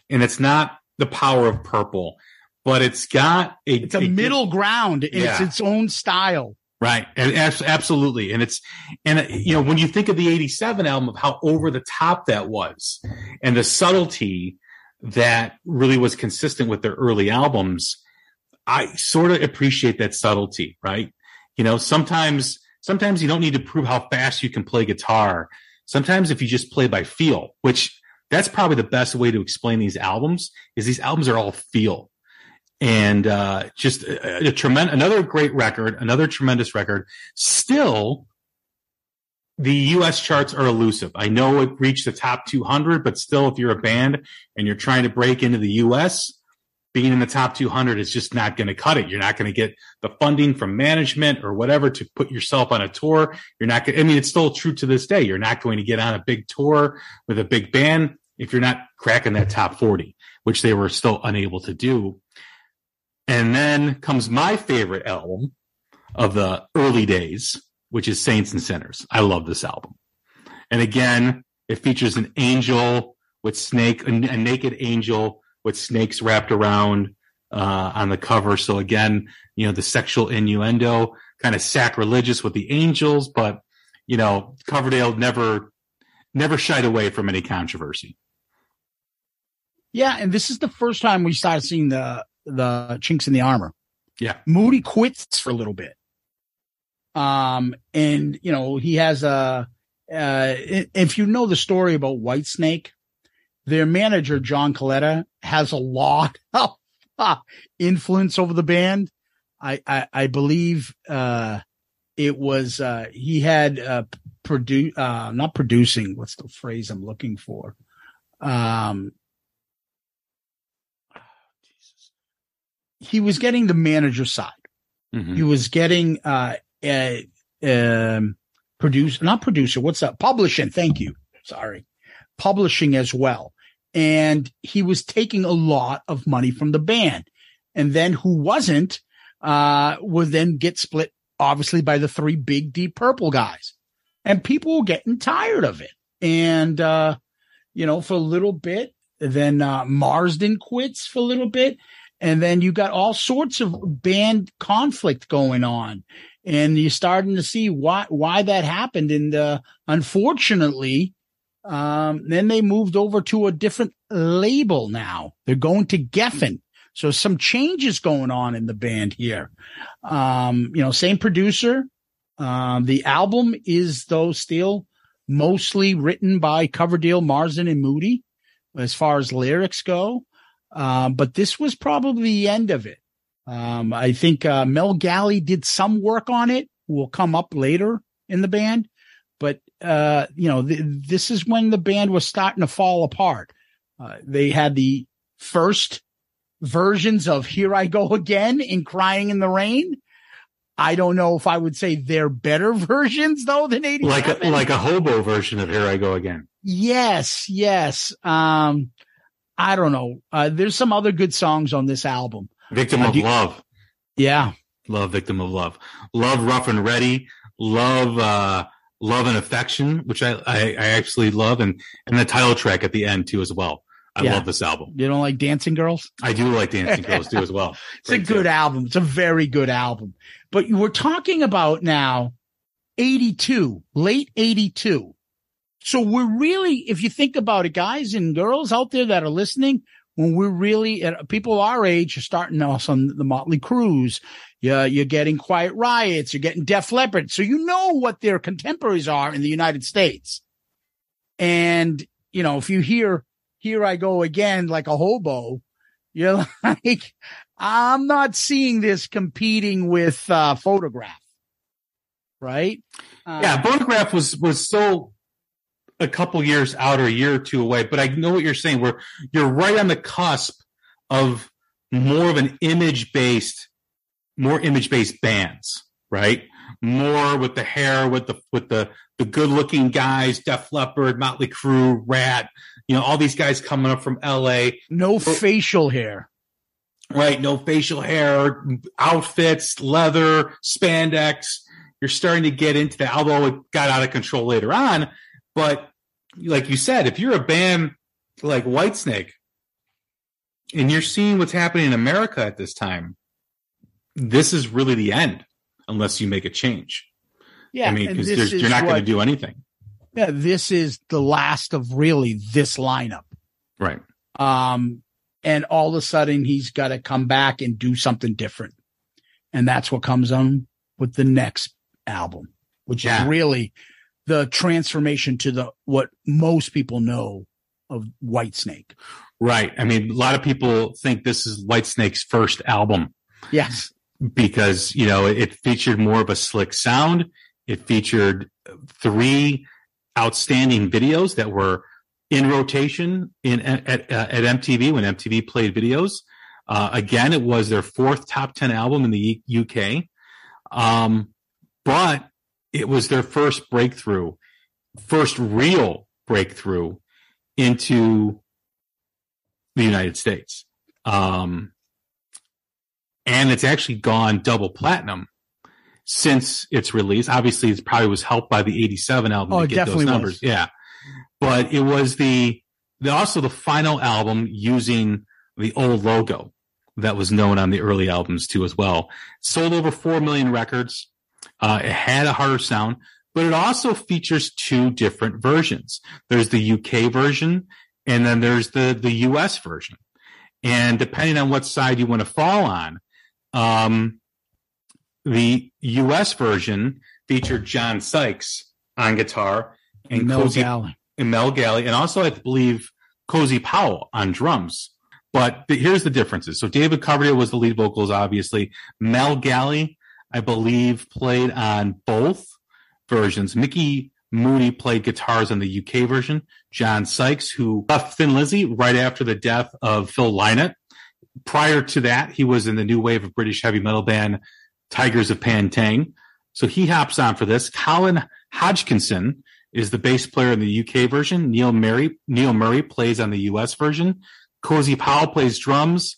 and it's not the power of Purple, but it's got a, It's a it- middle ground. It's Yeah. its own style. Right. And absolutely. And it's, and uh, you know, when you think of the 87 album of how over the top that was and the subtlety that really was consistent with their early albums, I sort of appreciate that subtlety, right? You know, sometimes, sometimes you don't need to prove how fast you can play guitar. Sometimes if you just play by feel, which that's probably the best way to explain these albums is these albums are all feel and uh, just a, a tremendous, another great record, another tremendous record. Still, the U.S. charts are elusive. I know it reached the top 200, but still, if you're a band and you're trying to break into the U.S., being in the top 200 is just not going to cut it. You're not going to get the funding from management or whatever to put yourself on a tour. You're not going. I mean, it's still true to this day. You're not going to get on a big tour with a big band if you're not cracking that top 40, which they were still unable to do. And then comes my favorite album of the early days, which is Saints and Sinners. I love this album. And again, it features an angel with snake, a, a naked angel with snakes wrapped around uh, on the cover. So again, you know, the sexual innuendo, kind of sacrilegious with the angels, but you know, Coverdale never, never shied away from any controversy. Yeah, and this is the first time we started seeing the the chinks in the armor. Yeah. Moody quits for a little bit. Um, and you know he has a. Uh, if you know the story about Whitesnake, their manager John Coletta has a lot of uh, influence over the band. I I, I believe uh, it was uh, he had uh, produce uh, not producing. What's the phrase I'm looking for? Um, he was getting the manager side. Mhm. He was getting uh, uh um produce not producer, what's that? Publishing, thank you. Sorry. Publishing as well. And he was taking a lot of money from the band. And then who wasn't uh would then get split obviously by the three big deep purple guys. And people were getting tired of it. And uh you know, for a little bit, then uh Marsden quits for a little bit and then you got all sorts of band conflict going on. And you're starting to see why why that happened. And uh unfortunately um then they moved over to a different label now. They're going to geffen. So some changes going on in the band here. Um you know same producer. Um the album is though still mostly written by coverdale marsden and moody as far as lyrics go um, but this was probably the end of it. Um, I think uh, Mel Galley did some work on it. Will come up later in the band, but uh, you know th- this is when the band was starting to fall apart. Uh, they had the first versions of "Here I Go Again" and "Crying in the Rain." I don't know if I would say they're better versions though than eighty. like a, like a hobo version of Here I Go Again. Yes, yes. Um, I don't know. Uh, there's some other good songs on this album. Victim Uh, of you- Love. Yeah. Love Victim of Love. Love Rough and Ready. Love uh Love and Affection, which I, I, I actually love, and and the title track at the end too as well. I Yeah. love this album. You don't like Dancing Girls? I do like Dancing Girls too as well. It's a good too. album. It's a very good album. But you were talking about now 82, late 82. So we're really, if you think about it, guys and girls out there that are listening, when we're really uh, people our age are starting us on the Motley Crues. Yeah, you're getting Quiet Riots, you're getting Def Leppard, so you know what their contemporaries are in the United States. And you know, if you hear "Here I Go Again" like a hobo, you're like, I'm not seeing this competing with uh, Photograph, right? Uh, yeah, Photograph was was so a couple years out or a year or two away, but I know what you're saying. Where you're right on the cusp of more of an image based, more image based bands, right? More with the hair, with the with the the good looking guys, Def Leppard, Motley Crue, Ratt, you know, all these guys coming up from L.A. no facial hair. right? No facial hair, outfits, leather, spandex. You're starting to get into that, although it got out of control later on. But like you said, if you're a band like Whitesnake and you're seeing what's happening in America at this time, this is really the end unless you make a change. Yeah, I mean, because you're not going to do anything. Yeah, this is the last of really this lineup. Right. Um, and all of a sudden he's got to come back and do something different. And that's what comes on with the next album, which Yeah. is really the transformation to the, what most people know of Whitesnake. Right. I mean, a lot of people think this is Whitesnake's first album. Yes. because you know it featured more of a slick sound. It featured three outstanding videos that were in rotation in at, at, uh, at MTV when MTV played videos. Uh, again, it was their fourth top ten album in the U- UK, um, but it was their first breakthrough, first real breakthrough into the United States. Um, and it's actually gone double platinum since its release. Obviously, it probably was helped by the '87 album Oh, to get those was. numbers. Yeah, but it was the, the also the final album using the old logo that was known on the early albums too as well. Sold over four million records. Uh, it had a harder sound, but it also features two different versions. There's the UK version, and then there's the the US version. And depending on what side you want to fall on, um, the U.S. version featured John Sykes on guitar and Mel Cozy Galley. and Mel Galley, and also I believe Cozy Powell on drums. But the, here's the differences. So David Coverdale was the lead vocals, obviously. Mel Galley, I believe, played on both versions. Mickey Moody played guitars on the UK version. John Sykes, who left Thin Lizzy right after the death of Phil Lynott. Prior to that, he was in the new wave of British heavy metal band Tygers of Pan Tang. So he hops on for this. Colin Hodgkinson is the bass player in the UK version. Neil Murray, Neil Murray plays on the US version. Cozy Powell plays drums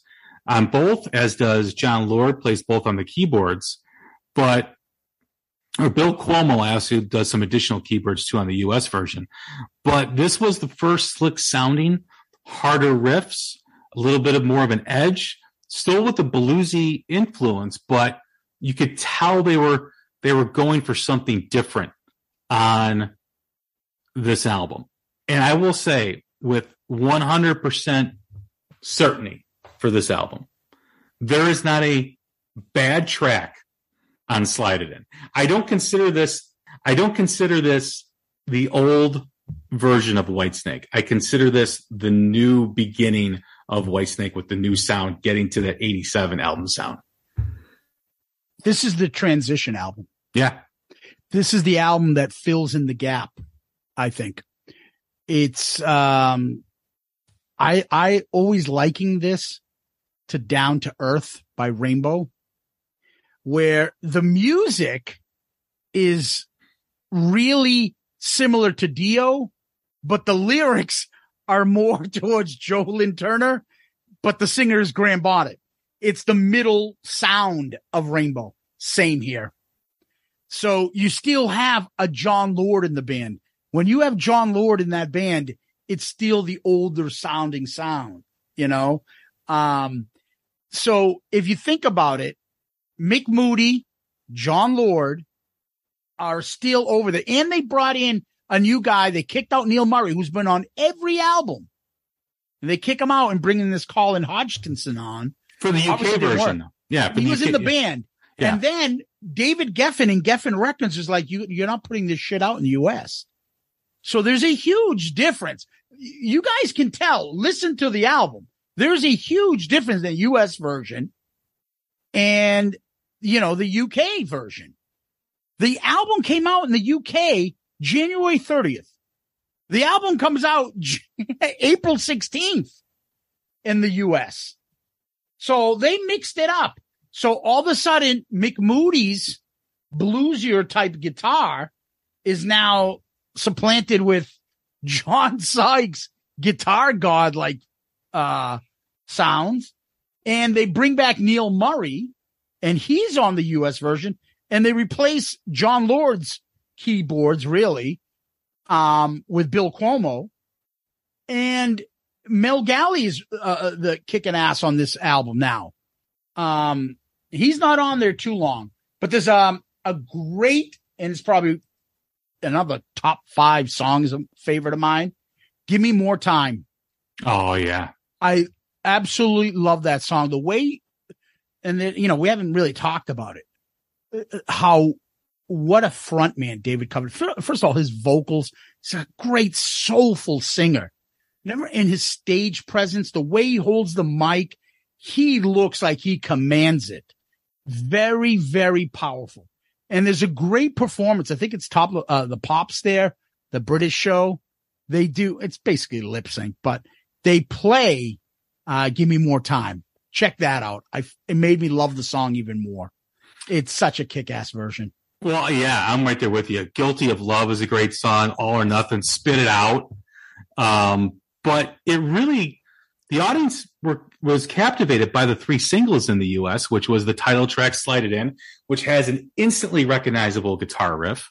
on both, as does Jon Lord plays both on the keyboards. But or Bill Cuomo also does some additional keyboards too on the US version. But this was the first slick sounding, harder riffs, a little bit of more of an edge, still with the bluesy influence, but you could tell they were they were going for something different on this album. And I will say with 100% certainty for this album, there is not a bad track on Slide It In. I don't consider this, I don't consider this the old version of Whitesnake. I consider this the new beginning of Whitesnake with the new sound getting to that 87 album sound. This is the transition album. Yeah. This is the album that fills in the gap. I think it's, um, I, I always liking this to Down to Earth by Rainbow, where the music is really similar to Dio, but the lyrics are more towards Joe Lynn Turner, but the singer is Graham Bonnet. It's the middle sound of Rainbow. Same here. So you still have a Jon Lord in the band. When you have Jon Lord in that band, it's still the older sounding sound, you know? Um, so if you think about it, Mick Moody, Jon Lord are still over there. And they brought in a new guy. They kicked out Neil Murray, who's been on every album. And they kick him out and bring in this Colin Hodgkinson on. For the UK Obviously version. Yeah. He was in UK the band. Yeah. And then David Geffen and Geffen Records is like, you, you're not putting this shit out in the US. So there's a huge difference. You guys can tell, listen to the album. There's a huge difference in the US version and, you know, the UK version. The album came out in the UK January 30th. The album comes out April 16th in the US. So they mixed it up. So all of a sudden, Mick Moody's bluesier type guitar is now supplanted with John Sykes guitar god like uh sounds. And they bring back Neil Murray and he's on the US version and they replace Jon Lord's keyboards really um with Bill Cuomo and Mel Galley is uh, the kicking ass on this album now. Um, he's not on there too long, but there's um a great and it's probably another top five songs a favorite of mine. Give me more time. Oh yeah. I absolutely love that song. The way, and then, you know, we haven't really talked about it. How, what a front man David covered. First of all, his vocals, he's a great soulful singer. Never in his stage presence, the way he holds the mic, he looks like he commands it. Very, very powerful. And there's a great performance. I think it's top, uh, the pops there, the British show. They do, it's basically lip sync, but they play uh give me more time check that out i it made me love the song even more it's such a kick-ass version Well, yeah, I'm right there with you. Guilty of Love is a great song. All or Nothing, Spit It Out. Um, but it really, the audience were, was captivated by the three singles in the US, which was the title track, Slide It In, which has an instantly recognizable guitar riff.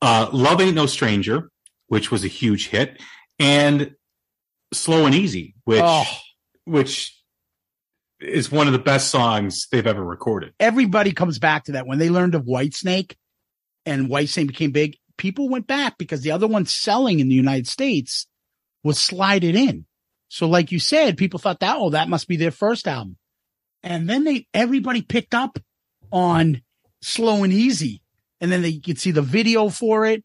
Uh, Love Ain't No Stranger, which was a huge hit, and Slow and Easy, which, oh which is one of the best songs they've ever recorded. everybody comes back to that. When they learned of whitesnake and whitesnake became big people went back because the other one selling in the united states was slide it in. So like you said people thought that oh that must be their first album. And then they everybody picked up on slow and easy. And then they could see the video for it.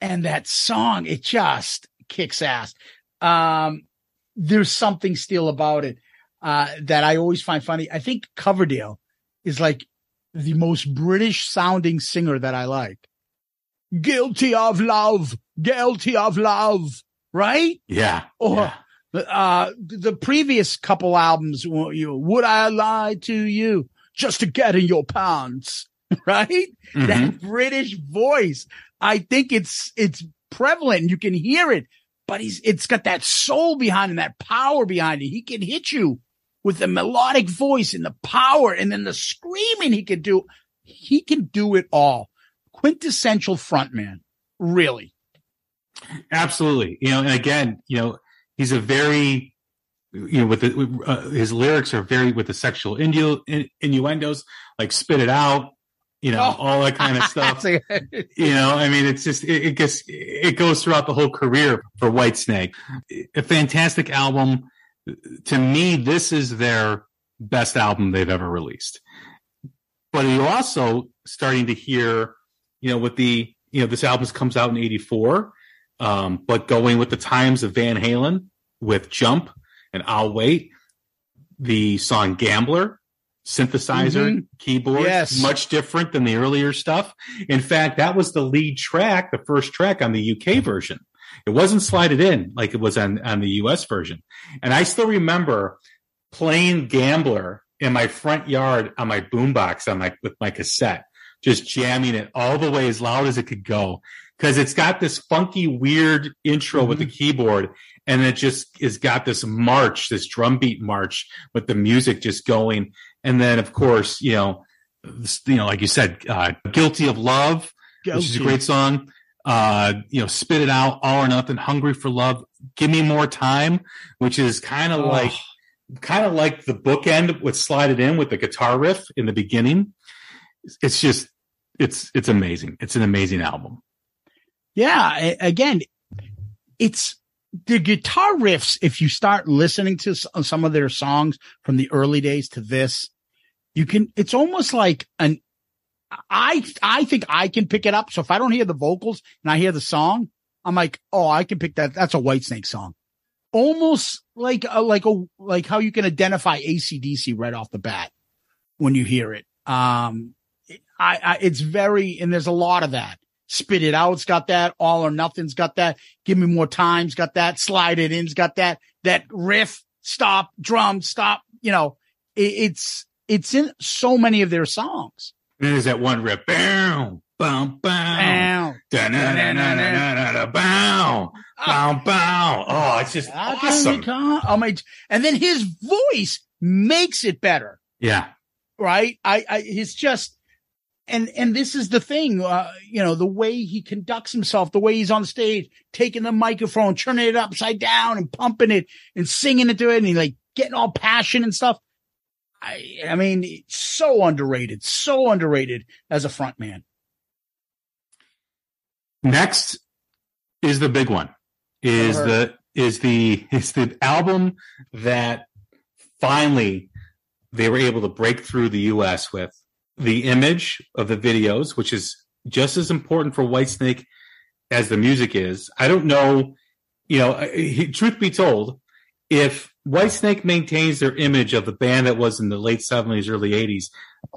And that song it just kicks ass. Um there's something still about it uh that i always find funny. I think coverdale is like the most british sounding singer that i like. Guilty of love. Guilty of love. Right? Yeah. or yeah. uh the previous couple albums would i lie to you? Just to get in your pants. Right? Mhm. that british voice. I think it's it's prevalent. You can hear it. But he's it's got that soul behind him that power behind it. He can hit you with the melodic voice and the power and then the screaming he can do he can do it all quintessential frontman really Absolutely. You know, and again, you know, he's a very, you know, with the, uh, his lyrics are very with the sexual innu- innuendos, like spit it out, you know, Oh. all that kind of stuff. you know, I mean, it's just, it, it gets, it goes throughout the whole career for Whitesnake. A fantastic album. To me, this is their best album they've ever released. But you're also starting to hear, you know, with the, you know, this album comes out in 84. Um, but going with the times of Van Halen with Jump and I'll Wait, the song Gambler, synthesizer, Mhm. keyboards, Yes. much different than the earlier stuff. In fact, that was the lead track, the first track on the UK version. It wasn't slided in like it was on, on the US version. And I still remember playing Gambler in my front yard on my boombox on my, with my cassette, just jamming it all the way as loud as it could go. Cause it's got this funky, weird intro with the keyboard and it just has got this march, this drum beat march with the music just going. And then of course, you know, you know, like you said, uh, guilty of love, which is a great song. Uh, you know, spit it out, all or nothing, hungry for love, give me more time, which is kind of Oh. like, kind of like the bookend with slide it in with the guitar riff in the beginning. It's just, it's, it's amazing. It's an amazing album. Yeah. Again, it's the guitar riffs, if you start listening to some of their songs from the early days to this, you can, it's almost like an, I, I think I can pick it up. So if I don't hear the vocals and I hear the song, I'm like, oh, I can pick that. That's a Whitesnake song. Almost like, a, like a, like how you can identify ACDC right off the bat when you hear it. Um, I, I, it's very, and there's a lot of that. Spit it out's got that. All or nothing's got that. Give me more time's got that. Slide it in's got that. That riff, stop, drum, stop. You know, it, it's, it's in so many of their songs. And then there's that one rip. Bow, bow, bow. Ow. Da-na-na-na-na-na-na, Bow, bow, bow. Oh, it's just awesome. Oh my! And then his voice makes it better, Yeah. right? I, I, he's just, and and this is the thing, uh, you know, the way he conducts himself, the way he's on stage, taking the microphone, turning it upside down, and pumping it, and singing it to it, and he like getting all passion and stuff. I, I mean, so underrated, so underrated as a front man. Next is the big one. Is the is the is the album that finally they were able to break through the US with the image of the videos, which is just as important for Whitesnake as the music is. I don't know, you know, truth be told, if Whitesnake maintains their image of the band that was in the late 70s, early 80s,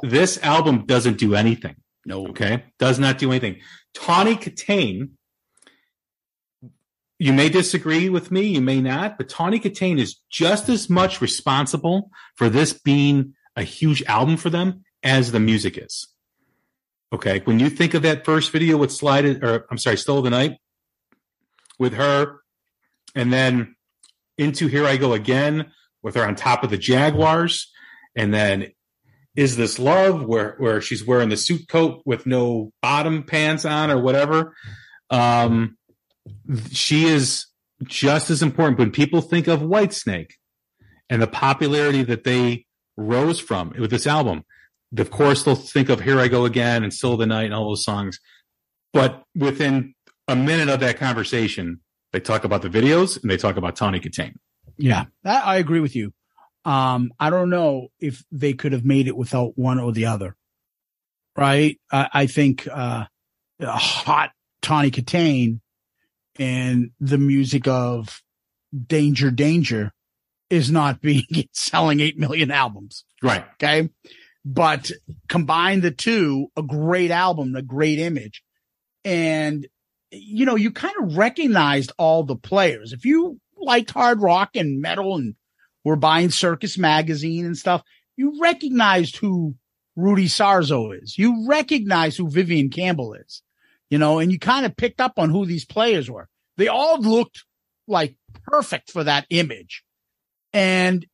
this album doesn't do anything. No, Okay. Does not do anything. Tawny Kitaen, you may disagree with me, you may not, but Tawny Kitaen is just as much responsible for this being a huge album for them as the music is. Okay. When you think of that first video with Slide or I'm sorry, Stole the Night with her, and then into Here I Go Again with her on top of the Jaguars, and then is this love where where she's wearing the suit coat with no bottom pants on or whatever. Um she is just as important. When people think of whitesnake and the popularity that they rose from with this album of course they'll think of here i go again and still the night and all those songs. But within a minute of that conversation they talk about the videos and they talk about tawny kitaen Yeah, that, I agree with you. Um, I don't know if they could have made it without one or the other. Right. I, I think, uh, a hot Tawny Kitaen and the music of Danger Danger is not being selling 8 million albums. right Okay. But combine the two, a great album, a great image. And, you know, you kind of recognized all the players. If you liked hard rock and metal and were buying Circus magazine and stuff, you recognized who Rudy Sarzo is. You recognize who Vivian Campbell is, you know, and you kind of picked up on who these players were. They all looked like perfect for that image. And,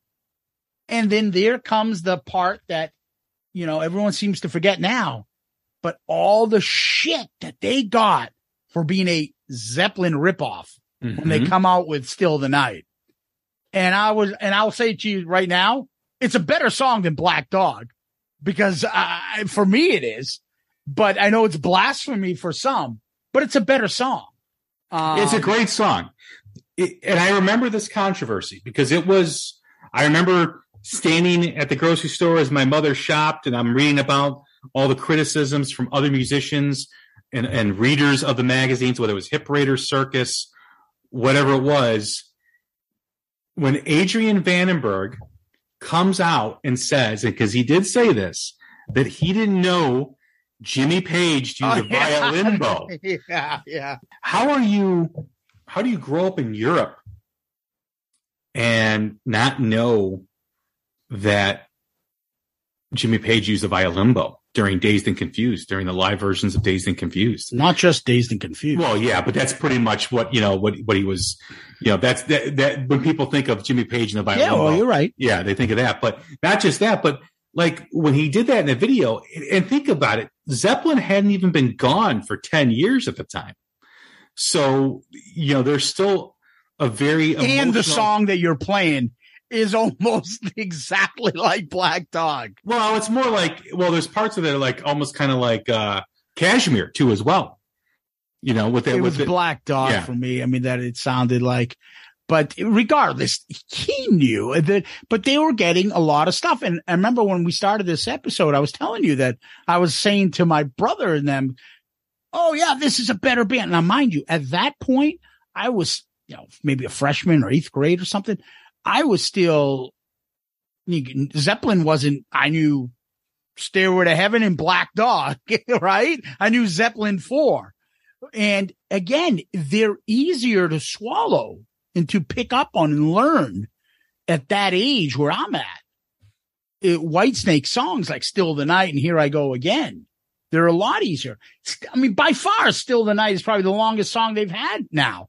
and then there comes the part that, you know, everyone seems to forget now, but all the shit that they got for being a Zeppelin ripoff when they Mhm. come out with Still the Night. And I was, and I'll say to you right now, it's a better song than Black Dog because uh, for me it is, but I know it's blasphemy for some, but it's a better song. Um, It's a great song. It, and I remember this controversy because it was, I remember standing at the grocery store as my mother shopped and I'm reading about all the criticisms from other musicians and, and readers of the magazines, whether it was Hit Parader Circus, whatever it was. When Adrian Vandenberg comes out and says, because he did say this, that he didn't know Jimmy Page used Oh, a violin bow yeah, yeah. how are you how do you grow up in Europe and not know that Jimmy Page used a violin bow during Dazed and Confused, during the live versions of Dazed and Confused? Not just dazed and confused. Well, yeah, but that's pretty much what you know what what he was. You know, that's that, that when people think of Jimmy Page and the violin yeah, well, you're right. yeah, they think of that. But not just that, but like when he did that in the video, and think about it, Zeppelin hadn't even been gone for 10 years at the time. So, you know, there's still a very And the song that you're playing is almost exactly like Black Dog. Well, it's more like well, there's parts of it are like almost kind of like uh Kashmir too as well. You know, with that, it with was Black Dog Yeah. for me. I mean, that it sounded like, but regardless, he knew that, but they were getting a lot of stuff. And I remember when we started this episode, I was telling you that I was saying to my brother and them, Oh yeah, this is a better band. Now, mind you, at that point, I was, you know, maybe a freshman or eighth grade or something. I was still, Zeppelin wasn't, I knew Stairway to Heaven and Black Dog, right? I knew Zeppelin 4. And again, they're easier to swallow and to pick up on and learn at that age where I'm at. It, Whitesnake songs like Still the Night and Here I Go Again. They're a lot easier. I mean, by far, Still the Night is probably the longest song they've had now.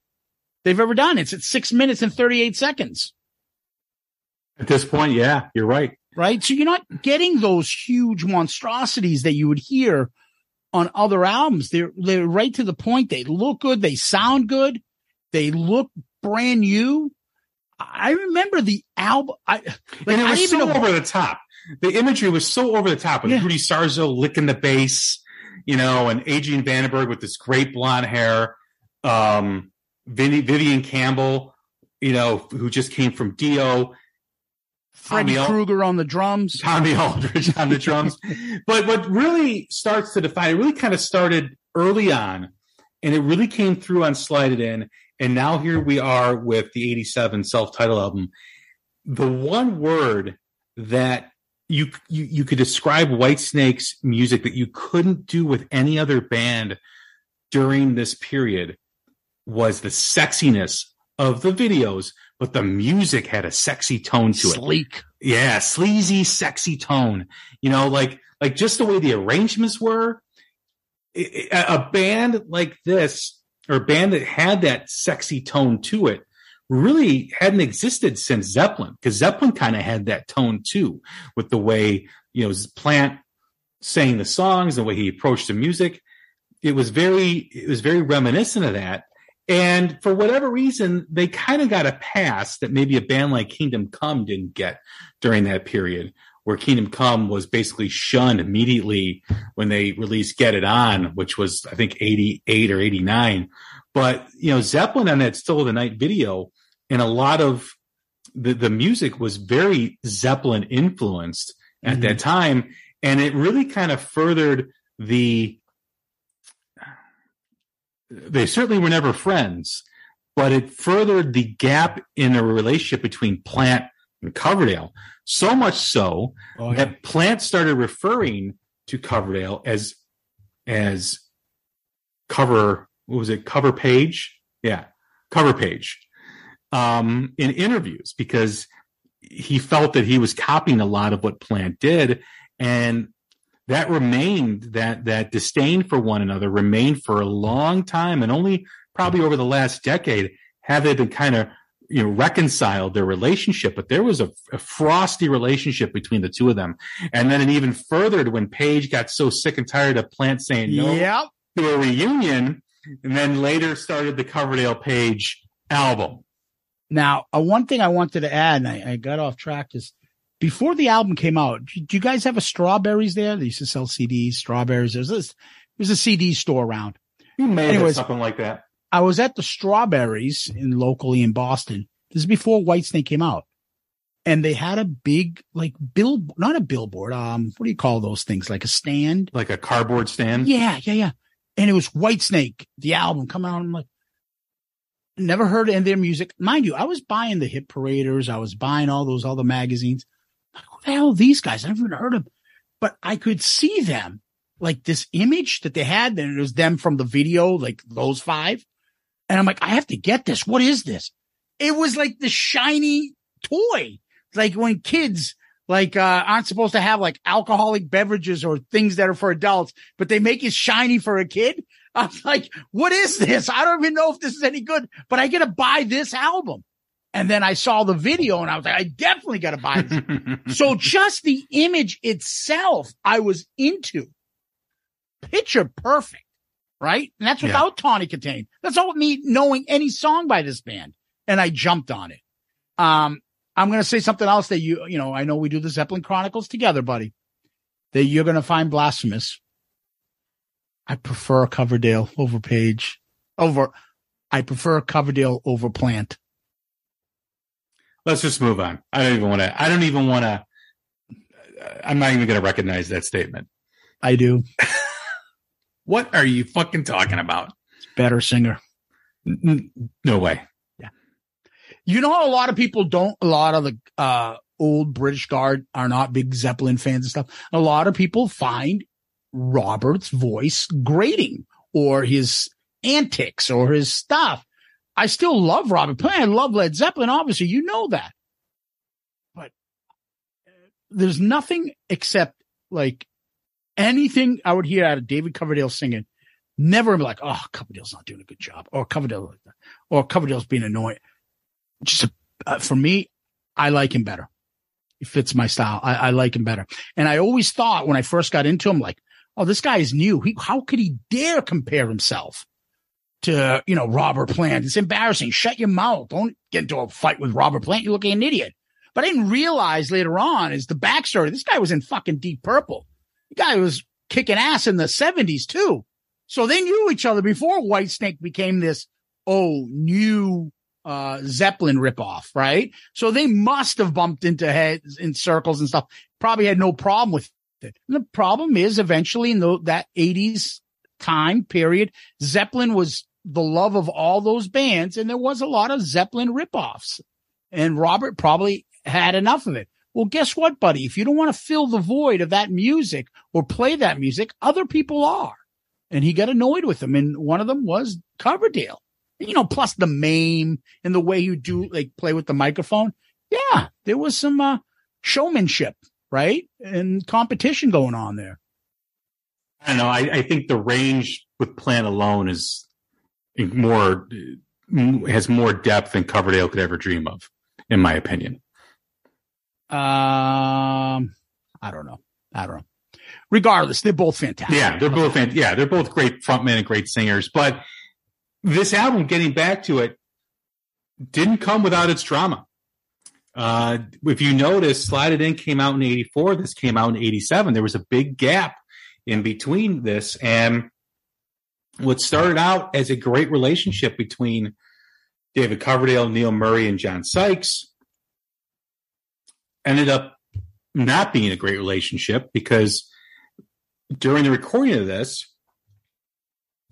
They've ever done. It's at six minutes and 38 seconds at this point, yeah, you're right. right? So you're not getting those huge monstrosities that you would hear on other albums. They're they're right to the point. They look good. They sound good. They look brand new. I remember the album. I like and it I was even so know- over the top. The imagery was so over the top with Yeah. Rudy Sarzo licking the bass, you know, and Adrian Vandenberg with this great blonde hair, um, Vivian Campbell, you know, who just came from Dio, Freddie Krueger on the drums. Tommy Aldridge on the drums. but what really starts to define it really kind of started early on, and it really came through on Slide It In. And now here we are with the 87 self titled album. The one word that you, you you could describe Whitesnake's music that you couldn't do with any other band during this period was the sexiness of the videos, but the music had a sexy tone to it. Sleek. yeah sleazy sexy tone. You know like like just the way the arrangements were. A band like this or a band that had that sexy tone to it really hadn't existed since zeppelin because zeppelin kind of had that tone too with the way you know plant sang the songs the way he approached the music. It was very it was very reminiscent of that and for whatever reason they kind of got a pass that maybe a band like kingdom come didn't get during that period where Kingdom Come was basically shunned immediately when they released Get It On, which was, I think, 88 or 89. But, you know, Zeppelin on that Still of the Night video and a lot of the, the music was very Zeppelin influenced at Mhm. that time. And it really kind of furthered the, they certainly were never friends, but it furthered the gap in a relationship between Plant and Coverdale. So much so Oh, yeah. that Plant started referring to Coverdale as as cover what was it cover page yeah cover page um in interviews because he felt that he was copying a lot of what Plant did and that remained that that disdain for one another remained for a long time. And only probably over the last decade have they been kind of you know reconciled their relationship. But there was a, a frosty relationship between the two of them. And then it even furthered when Page got so sick and tired of Plant saying no Yep. to a reunion and then later started the Coverdale Page album. Now, uh, one thing I wanted to add, and I, I got off track, is before the album came out, do, you guys have a strawberries there? They used to sell CDs, strawberries. There's this, there's a CD store around. you may have Anyways. something like that I was at the Strawberries in locally in Boston. This is before Whitesnake came out. And they had a big, like, bill, not a billboard. Um, what do you call those things? Like a stand? like a cardboard stand Yeah, yeah, yeah. And it was Whitesnake, the album come out. I'm like, never heard any of their music. Mind you, I was buying the Hit Paraders. I was buying all those other magazines. Who the hell these guys? I never even heard of them. But I could see them, like this image that they had, and it was them from the video, like those five. And I'm like, I have to get this. What is this? It was like the shiny toy. Like when kids like uh aren't supposed to have like alcoholic beverages or things that are for adults, but they make it shiny for a kid. I was like, what is this? I don't even know if this is any good, but I gotta buy this album. And then I saw the video and I was like, I definitely gotta buy this. so just the image itself, I was into. Picture perfect, right? And that's Yeah. without Tawny Kitaen. That's all me knowing any song by this band. And I jumped on it. Um, I'm going to say something else that you, you know, I know we do the Zeppelin Chronicles together, buddy, that you're going to find blasphemous. I prefer Coverdale over Page. over. I prefer Coverdale over Plant. Let's just move on. I don't even want to. I don't even want to. I'm not even going to recognize that statement. I do. What are you fucking talking about? Better singer. N- no way. Yeah. You know how a lot of people don't, a lot of the, uh, old British guard are not big Zeppelin fans and stuff. A lot of people find Robert's voice grating or his antics or his stuff. I still love Robert Plant. I love Led Zeppelin. Obviously, you know that, but uh, there's nothing except like anything I would hear out of David Coverdale singing. Never be like, oh, Coverdale's not doing a good job, or Coverdale, like that, or Coverdale's being annoying. Just uh, for me, I like him better. It fits my style. I, I like him better. And I always thought when I first got into him, like, oh, this guy is new. He, how could he dare compare himself to, you know, Robert Plant? It's embarrassing. Shut your mouth. Don't get into a fight with Robert Plant. You look like an idiot. But I didn't realize later on is the backstory. This guy was in fucking Deep Purple. The guy was kicking ass in the seventies too. So they knew each other before Whitesnake became this, oh, new, uh, Zeppelin ripoff, right? So they must have bumped into heads in circles and stuff. Probably had no problem with it. And the problem is eventually in the, that eighties time period, Zeppelin was the love of all those bands. And there was a lot of Zeppelin ripoffs and Robert probably had enough of it. Well, guess what, buddy? If you don't want to fill the void of that music or play that music, other people are. And he got annoyed with them. And one of them was Coverdale. You know, plus the meme and the way you do like play with the microphone. Yeah, there was some uh, showmanship, right? And competition going on there. I don't know. I, I think the range with Plant alone is more has more depth than Coverdale could ever dream of, in my opinion. Um, I don't know. I don't know. Regardless, they're both fantastic. Yeah, they're both fan- yeah, they're both great frontmen and great singers. But this album, getting back to it, didn't come without its drama. Uh, if you notice, Slide It In came out in '84. This came out in '87. There was a big gap in between this, and what started out as a great relationship between David Coverdale, Neil Murray, and John Sykes ended up not being a great relationship because during the recording of this,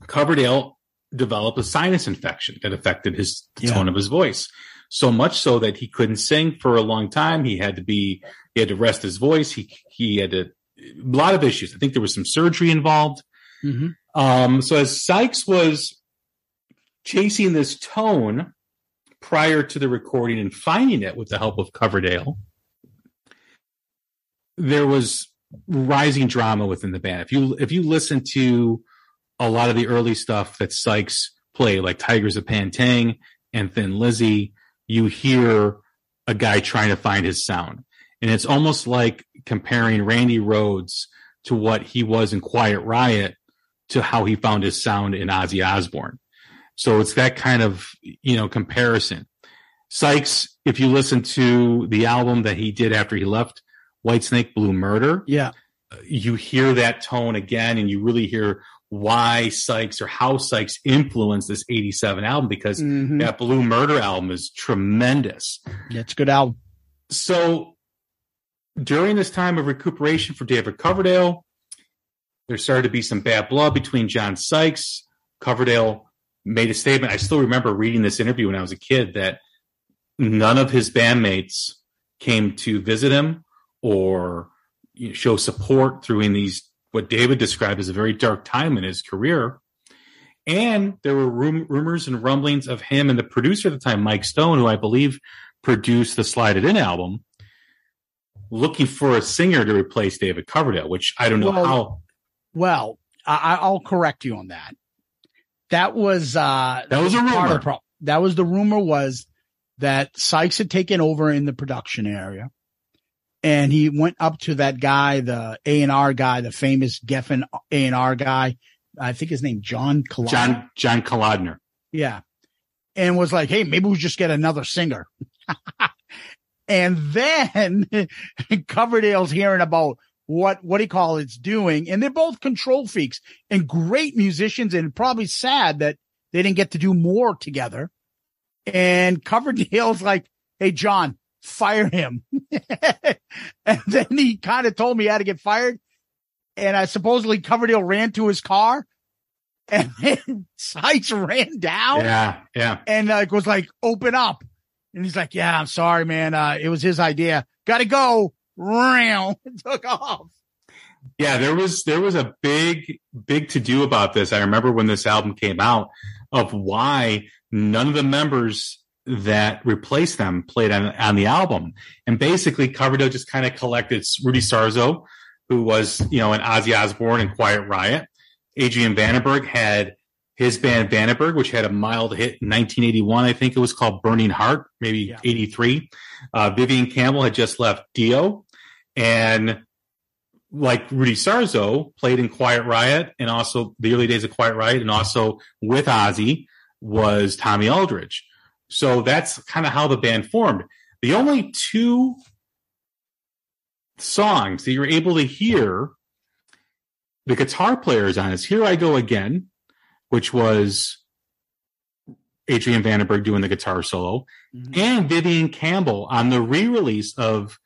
Coverdale developed a sinus infection that affected his the Yeah. tone of his voice. So much so that he couldn't sing for a long time. He had to be, he had to rest his voice. He, he had to, a lot of issues. I think there was some surgery involved. Mhm. Um, so as Sykes was chasing this tone prior to the recording and finding it with the help of Coverdale, there was rising drama within the band. If you if you listen to a lot of the early stuff that Sykes played, like Tygers of Pan Tang and Thin Lizzy, you hear a guy trying to find his sound. And it's almost like comparing Randy Rhoads to what he was in Quiet Riot to how he found his sound in Ozzy Osbourne. So it's that kind of, you know, comparison. Sykes, if you listen to the album that he did after he left Whitesnake Blue Murder, Yeah. you hear that tone again and you really hear why Sykes or how Sykes influenced this 87 album because Mhm. that Blue Murder album is tremendous. Yeah, it's a good album. So during this time of recuperation for David Coverdale, there started to be some bad blood between John Sykes. Coverdale made a statement. I still remember reading this interview when I was a kid that none of his bandmates came to visit him or you know, show support through in these what David described as a very dark time in his career. And there were rum- rumors and rumblings of him and the producer at the time, Mike Stone, who I believe produced the Slide It In album, looking for a singer to replace David Coverdale, which I don't know Well, how. Well, I, I'll correct you on that. That was uh That was a rumor. pro- that was the rumor was that Sykes had taken over in the production area, and he went up to that guy, the A and R guy, the famous Geffen A and R guy. I think his name John. John John Kalodner. Yeah. And was like, hey, maybe we just get another singer. and then Coverdale's hearing about what, what he you call it's doing. And they're both control freaks and great musicians and probably sad that they didn't get to do more together. And Coverdale's like, Hey, John, fire him. and then he kind of told me how to get fired. And I supposedly Coverdale ran to his car and then Sykes ran down Yeah, yeah. and uh, was like, open up. And he's like, yeah, I'm sorry, man. Uh, it was his idea. Gotta go. Ram. Took off. Yeah, there was there was a big big to do about this. I remember when this album came out of why none of the members that replaced them played on, on the album. And basically Coverdale just kind of collected Rudy Sarzo, who was, you know, an Ozzy Osbourne and Quiet Riot. Adrian Vandenberg had his band Vandenberg, which had a mild hit in 1981. I think it was called Burning Heart, maybe Yeah. 83. Uh, Vivian Campbell had just left Dio. And like Rudy Sarzo played in Quiet Riot and also the early days of Quiet Riot and also with Ozzy was Tommy Aldridge. So that's kind of how the band formed. The only two songs that you're able to hear the guitar players on is Here I Go Again, which was Adrian Vandenberg doing the guitar solo, Mhm. and Vivian Campbell on the re-release of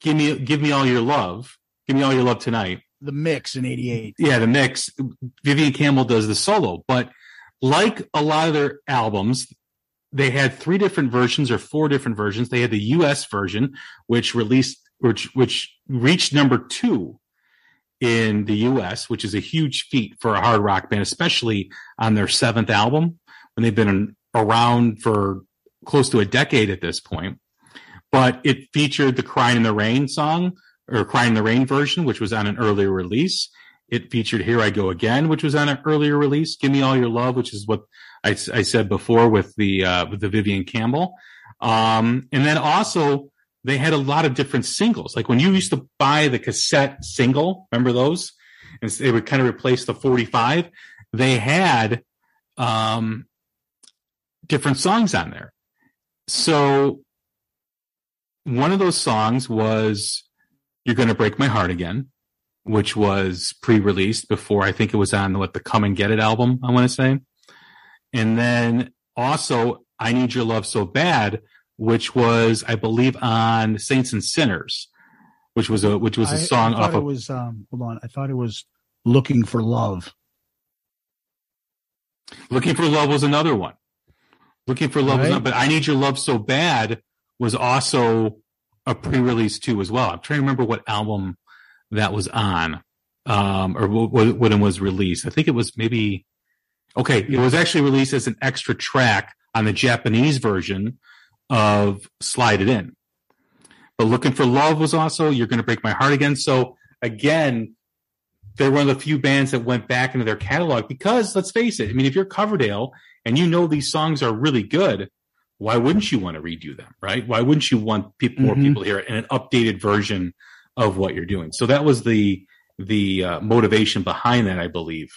Give Me Give Me All Your Love, Give Me All Your Love Tonight. The mix in 88. Yeah, the mix. Vivian Campbell does the solo, but like a lot of their albums, they had three different versions or four different versions. They had the US version, which released, which, which reached number two in the US, which is a huge feat for a hard rock band, especially on their seventh album when they've been around for close to a decade at this point. But it featured the Crying in the Rain song or Crying in the Rain version, which was on an earlier release. It featured Here I Go Again, which was on an earlier release. Give Me All Your Love, which is what I, I said before with the, uh, with the Vivian Campbell. Um, and then also they had a lot of different singles. Like when you used to buy the cassette single, remember those? And they would kind of replace the 45. They had, um, different songs on there. So one of those songs was You're Gonna Break My Heart Again, which was pre-released before I think it was on what the Come and Get It album, I want to say. And then also I Need Your Love So Bad, which was, I believe, on Saints and Sinners, which was a which was a I- song I thought off it of was, um, hold on. I thought it was looking for love. Looking for Love was another one. Looking for Love was Right. not, but I Need Your Love So Bad was also a pre-release too as well. I'm trying to remember what album that was on, um, or what, what it was released. I think it was maybe, okay, it was actually released as an extra track on the Japanese version of Slide It In. But Looking for Love was also You're Gonna Break My Heart Again. So again, they're one of the few bands that went back into their catalog because let's face it, I mean, if you're Coverdale and you know these songs are really good, why wouldn't you want to redo them, right? Why wouldn't you want people, more Mhm. people hear in an updated version of what you're doing? So that was the the uh, motivation behind that, I believe,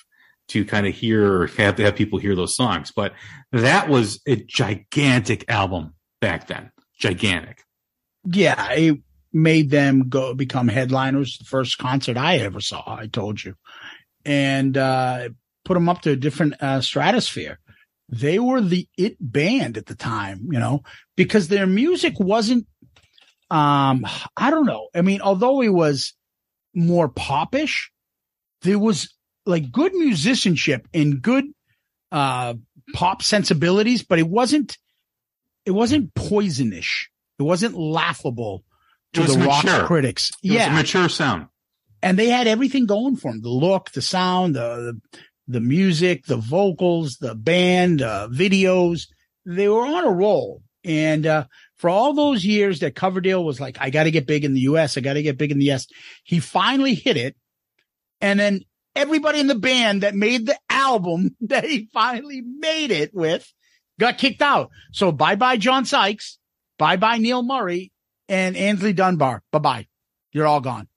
to kind of hear have have people hear those songs. But that was a gigantic album back then, gigantic. Yeah. It made them go become headliners. The first concert I ever saw, I told you, and, uh, put them up to a different, uh, stratosphere. They were the it band at the time, you know, because their music wasn't, um, I don't know. I mean, although it was more popish, there was like good musicianship and good, uh, pop sensibilities, but it wasn't, it wasn't poisonish. It wasn't laughable to was the rock mature. critics. It was yeah a mature sound. and they had everything going for them the look the sound the the music the vocals the band uh, videos they were on a roll. And uh, for all those years that coverdale was like i got to get big in the us i got to get big in the us he finally hit it. And then everybody in the band that made the album that he finally made it with got kicked out. So bye bye john sykes. Bye bye neil murray and aynsley dunbar. Bye bye. You're all gone.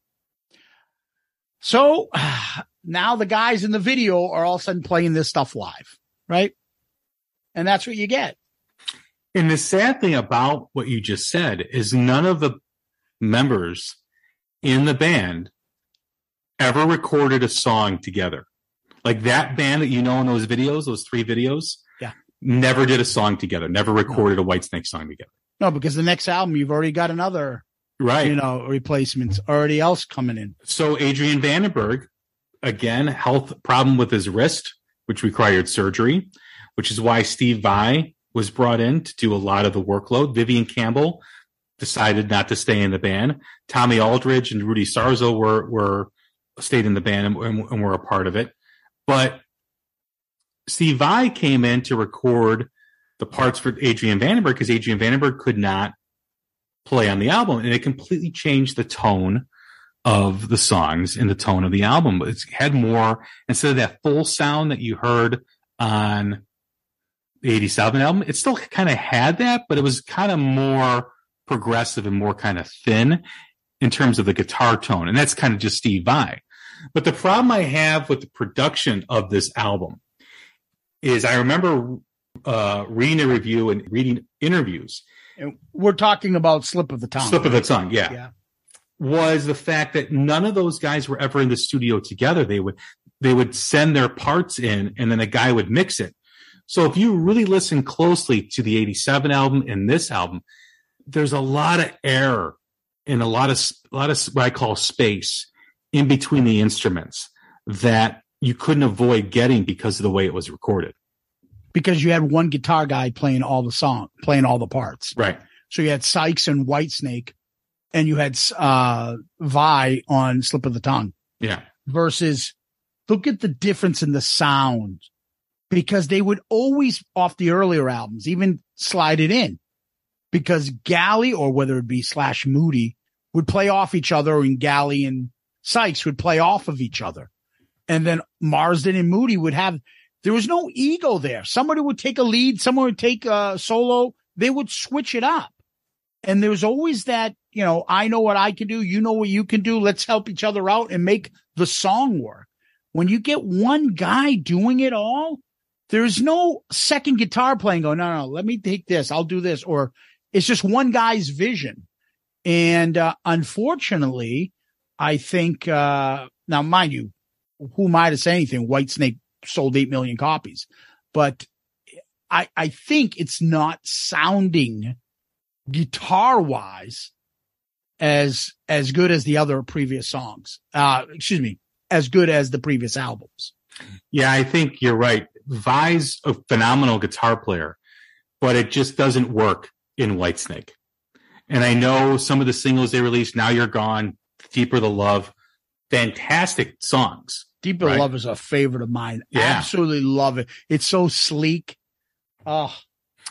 So now the guys in the video are all of a sudden playing this stuff live, right? And that's what you get. And the sad thing about what you just said is none of the members in the band ever recorded a song together. Like that band that you know in those videos, those three videos, Yeah. never did a song together, never recorded a Whitesnake song together. No, because the next album you've already got another, Right. you know, replacements already else coming in. So Adrian Vandenberg, again, health problem with his wrist, which required surgery, which is why Steve Vai was brought in to do a lot of the workload. Vivian Campbell decided not to stay in the band. Tommy Aldridge and Rudy Sarzo were were stayed in the band and, and, were a part of it. But Steve Vai came in to record the parts for Adrian Vandenberg because Adrian Vandenberg could not play on the album, and it completely changed the tone of the songs and the tone of the album. It had more instead of that full sound that you heard on the 87 album. It still kind of had that, but it was kind of more progressive and more kind of thin in terms of the guitar tone. And that's kind of just Steve Vai. But the problem I have with the production of this album is I remember uh, reading a review and reading interviews. And we're talking about slip of the tongue. Slip of the tongue, yeah Yeah. Was the fact that none of those guys were ever in the studio together. They would they would send their parts in and then a guy would mix it. So if you really listen closely to the 87 album and this album, there's a lot of error and a lot of a lot of what I call space in between the instruments that you couldn't avoid getting because of the way it was recorded. Because you had one guitar guy playing all the song, playing all the parts. Right. So you had Sykes and Whitesnake and you had, uh, Vai on slip of the tongue Yeah. versus look at the difference in the sound because they would always off the earlier albums, even slide it in because Galley or whether it be slash Moody would play off each other and Galley and Sykes would play off of each other. And then Marsden and Moody would have, there was no ego there. Somebody would take a lead, someone would take a solo. They would switch it up. And there's always that, you know, I know what I can do. You know what you can do. Let's help each other out and make the song work. When you get one guy doing it all, there's no second guitar playing going, no, no, let me take this. I'll do this. Or it's just one guy's vision. And, uh, unfortunately, I think, uh, now mind you, who am I to say anything? Whitesnake sold 8 million copies, but I, I think it's not sounding guitar wise as, as good as the other previous songs. Uh, excuse me, as good as the previous albums. Yeah, I think you're right. Vai's a phenomenal guitar player, but it just doesn't work in Whitesnake. And I know some of the singles they released, Now You're Gone, Deeper the Love, fantastic songs. Deeper Right. Love is a favorite of mine. Yeah. Absolutely love it. It's so sleek. Oh,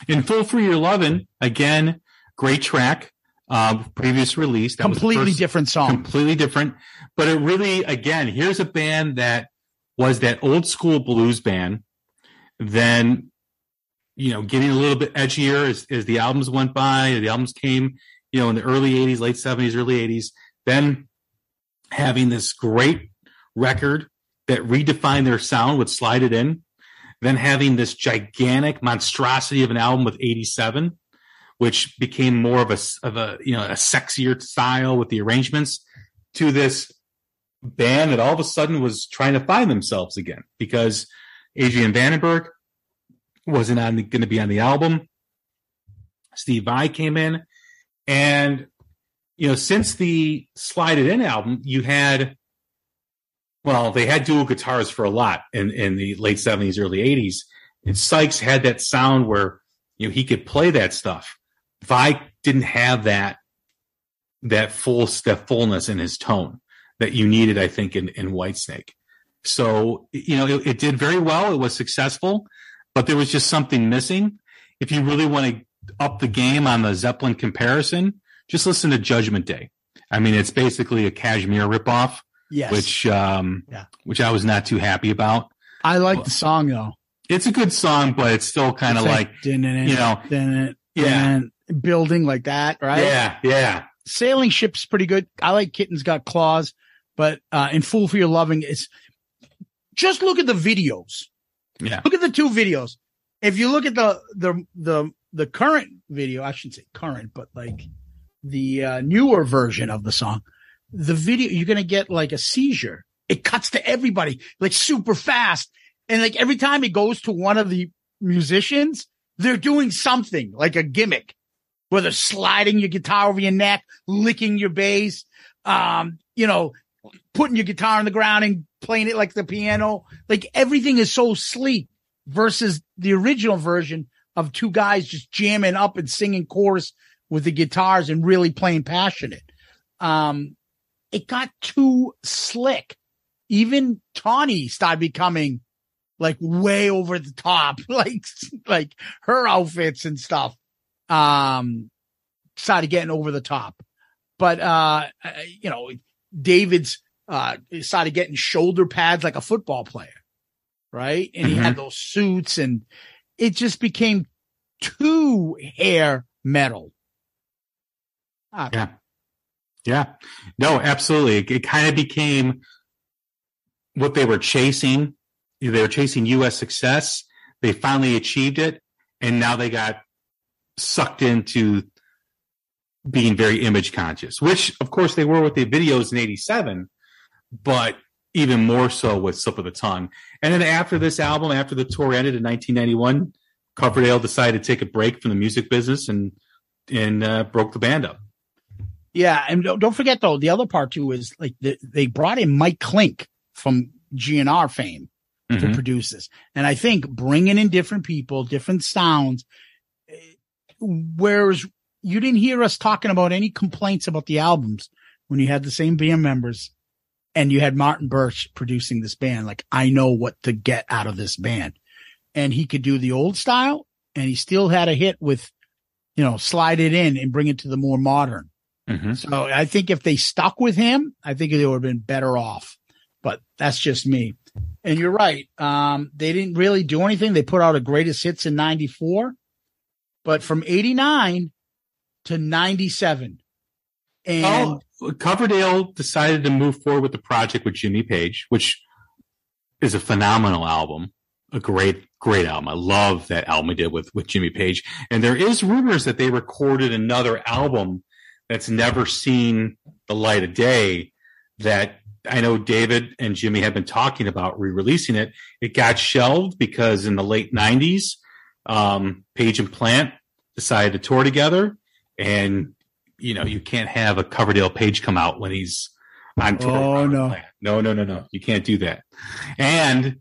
In Fool for Your Lovin', again, great track. Uh, previous release. That was completely first- different song. completely different. But it really, again, here's a band that was that old school blues band. Then, you know, getting a little bit edgier as, as the albums went by. The albums came, you know, in the early 80s, late 70s, early 80s. Then having this great record that redefined their sound would Slide It In. Then having this gigantic monstrosity of an album with 87 which became more of a of a you know a sexier style with the arrangements to this band that all of a sudden was trying to find themselves again because Adrian Vandenberg wasn't on going to be on the album. Steve Vai came in, and you know since the Slide It In album, you had well they had dual guitars for a lot in in the late seventies, early eighties, and Sykes had that sound where you know he could play that stuff. Vai didn't have that that full that fullness in his tone that you needed, I think, in, in Whitesnake. So you know, it, it did very well. It was successful, but there was just something missing. If you really want to up the game on the Zeppelin comparison, just listen to Judgment Day. I mean, it's basically a Kashmir ripoff, yes. which um, Yeah. which I was not too happy about. I like the song though. It's a good song, but it's still kind of It's like, you you know, yeah, building like that, right? yeah, yeah. Sailing ship's pretty good. I like Kitten's Got Claws, but uh in Fool for Your Loving, it's just look at the videos. Yeah. Look at the two videos. If you look at the the the the current video, I shouldn't say current, but like the uh, newer version of the song, the video you're gonna get like a seizure it cuts to everybody like super fast. And like every time it goes to one of the musicians, they're doing something like a gimmick, whether sliding your guitar over your neck, licking your bass, um, you know, putting your guitar on the ground and playing it like the piano. Like everything is so sleek versus the original version of two guys just jamming up and singing chorus with the guitars and really playing passionate. Um, it got too slick. Even Tawny started becoming like way over the top, like, like her outfits and stuff. Um, started getting over the top, but, uh, you know, David's, uh, started getting shoulder pads like a football player. Right. And he had those suits and it just became too hair metal. Uh, Yeah. Yeah. No, absolutely. It, it kind of became what they were chasing. They were chasing U.S. success. They finally achieved it. And now they got sucked into being very image conscious, which of course they were with the videos in 87, but even more so with Slip of the Tongue. And then after this album, after the tour ended in 1991, Coverdale decided to take a break from the music business and, and uh, broke the band up. Yeah, and don't don't forget though, the other part too is like the, they brought in Mike Clink from GNR fame to Mhm. produce this, and I think bringing in different people, different sounds. Whereas you didn't hear us talking about any complaints about the albums when you had the same band members, and you had Martin Birch producing this band. Like I know what to get out of this band, and he could do the old style, and he still had a hit with, you know, slide it in and bring it to the more modern. Mhm. So I think if they stuck with him, I think they would have been better off. But that's just me. And you're right. Um, they didn't really do anything. They put out a greatest hits in 94, but from 89 to 97. And Oh, Coverdale decided to move forward with the project with Jimmy Page, which is a phenomenal album, a great, great album. I love that album he did with with Jimmy Page. And there is rumors that they recorded another album that's never seen the light of day. That I know David and Jimmy have been talking about re-releasing it. It got shelved because in the late '90s, um, Page and Plant decided to tour together, and you know, you can't have a Coverdale page come out when he's on tour. Oh, no. No, no, no, no. You can't do that. And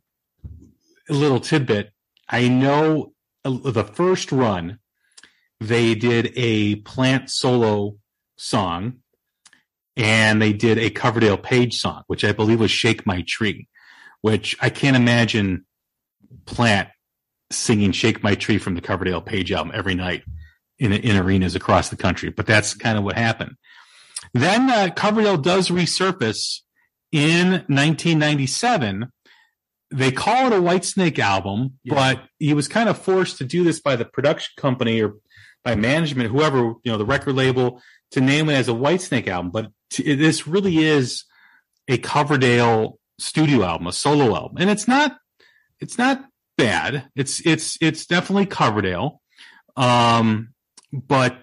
a little tidbit. I know the first run, they did a plant solo song and they did a Coverdale page song, which I believe was Shake My Tree, which I can't imagine plant singing Shake My Tree from the Coverdale page album every night in, in arenas across the country, but that's kind of what happened. Then uh, Coverdale does resurface in 1997. They call it a Whitesnake album, Yeah. but he was kind of forced to do this by the production company or by management, whoever, you know, the record label to name it as a Whitesnake album. But t- this really is a Coverdale studio album, a solo album. And it's not, it's not bad. It's, it's, it's definitely Coverdale. Um, but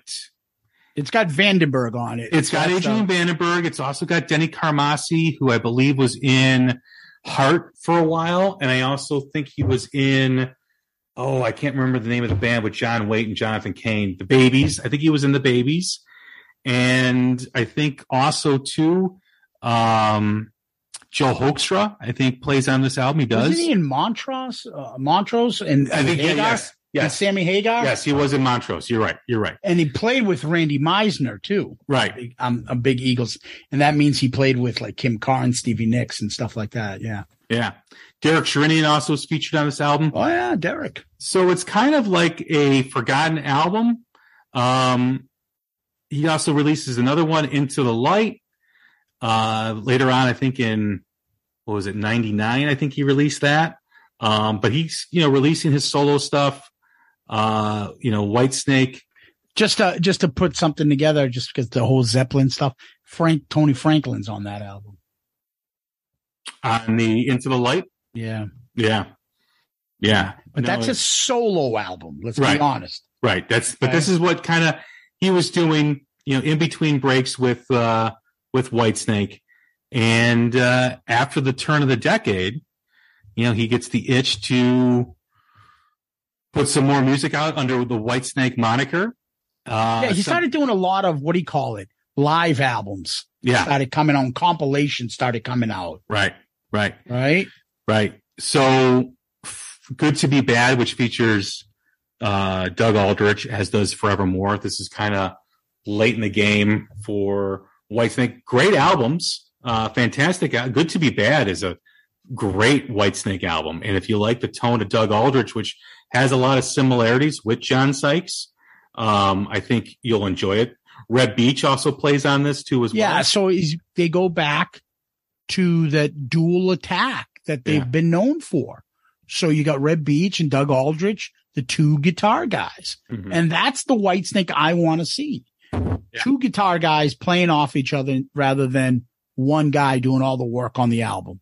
it's got Vandenberg on it. it's got uh, Adrian Vandenberg. It's also got Denny Carmassi, who I believe was in Heart for a while. And I also think he was in, oh, I can't remember the name of the band with John Waite and Jonathan Cain. The Babys. I think he was in the Babys. And I think also too, um, Joe Hoekstra, I think plays on this album. He does. Wasn't he in Montrose? Uh, Montrose and, I think, yeah, Hagar? yes. And Sammy Hagar? Yes, he was in Montrose. You're right. You're right. And he played with Randy Meisner too. Right. I'm a big Eagles, and that means he played with like Kim Carr, Stevie Nicks, and stuff like that. Yeah. Yeah. Derek Sherinian also is featured on this album. Oh yeah, Derek. So it's kind of like a forgotten album. Um, he also releases another one, Into the Light. Uh, later on, I think in what was it, ninety nine? I think he released that. Um, but he's you know releasing his solo stuff. Uh, you know, Whitesnake. Just to just to put something together, just because the whole Zeppelin stuff. Frank Tony Franklin's on that album. on the Into the Light. Yeah, Yeah, yeah. but No, that's a solo album. Let's Right. be honest. Right. That's but Okay. this is what kind of he was doing, you know, in between breaks with uh with Whitesnake. And uh, after the turn of the decade, you know, he gets the itch to put some more music out under the Whitesnake moniker. Uh, yeah, he some- started doing a lot of what do you call it? Live albums yeah, started coming on. Compilations started coming out. right, right. Right. Right. So f- good to be bad, which features uh, Doug Aldrich, as does Forevermore. This is kind of late in the game for Whitesnake. Great albums, uh, fantastic. Good to be bad is a great Whitesnake album, and if you like the tone of Doug Aldrich, which has a lot of similarities with John Sykes, um, I think you'll enjoy it. Reb Beach also plays on this too as Yeah. well. Yeah, so they go back to that dual attack that they've Yeah. been known for. So you got Reb Beach and Doug Aldrich, the two guitar guys. Mhm. And that's the Whitesnake I want to see. Two guitar guys playing off each other rather than one guy doing all the work on the album.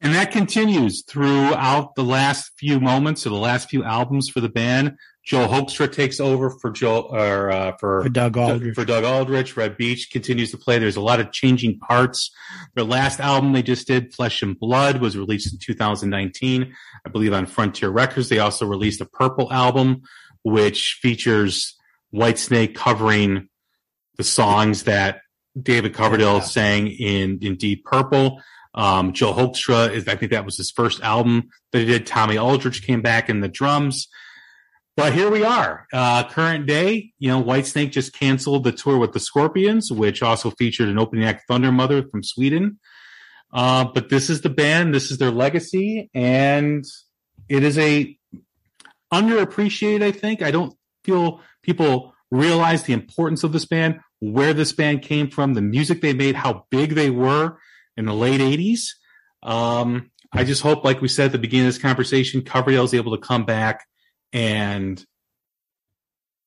And that continues throughout the last few moments or the last few albums for the band. Joel Hoekstra takes over for Joe or uh, for For Doug Aldrich. for Doug Aldrich. Reb Beach continues to play. There's a lot of changing parts. Their last album they just did, Flesh and Blood, was released in 2019, I believe, on Frontier Records. They also released a Purple album, which features Whitesnake covering the songs that David Coverdale Yeah. sang in in Deep Purple. Um, Joe Hoekstra is, I think that was his first album that he did. Tommy Aldridge came back in the drums. But here we are, uh, current day. You know, Whitesnake just canceled the tour with the Scorpions, which also featured an opening act, Thundermother from Sweden. Uh, but this is the band, this is their legacy, and it is a underappreciated. I think I don't feel people realize the importance of this band, where this band came from, the music they made, how big they were in the late '80s. Um, I just hope, like we said at the beginning of this conversation, Coverdale is able to come back and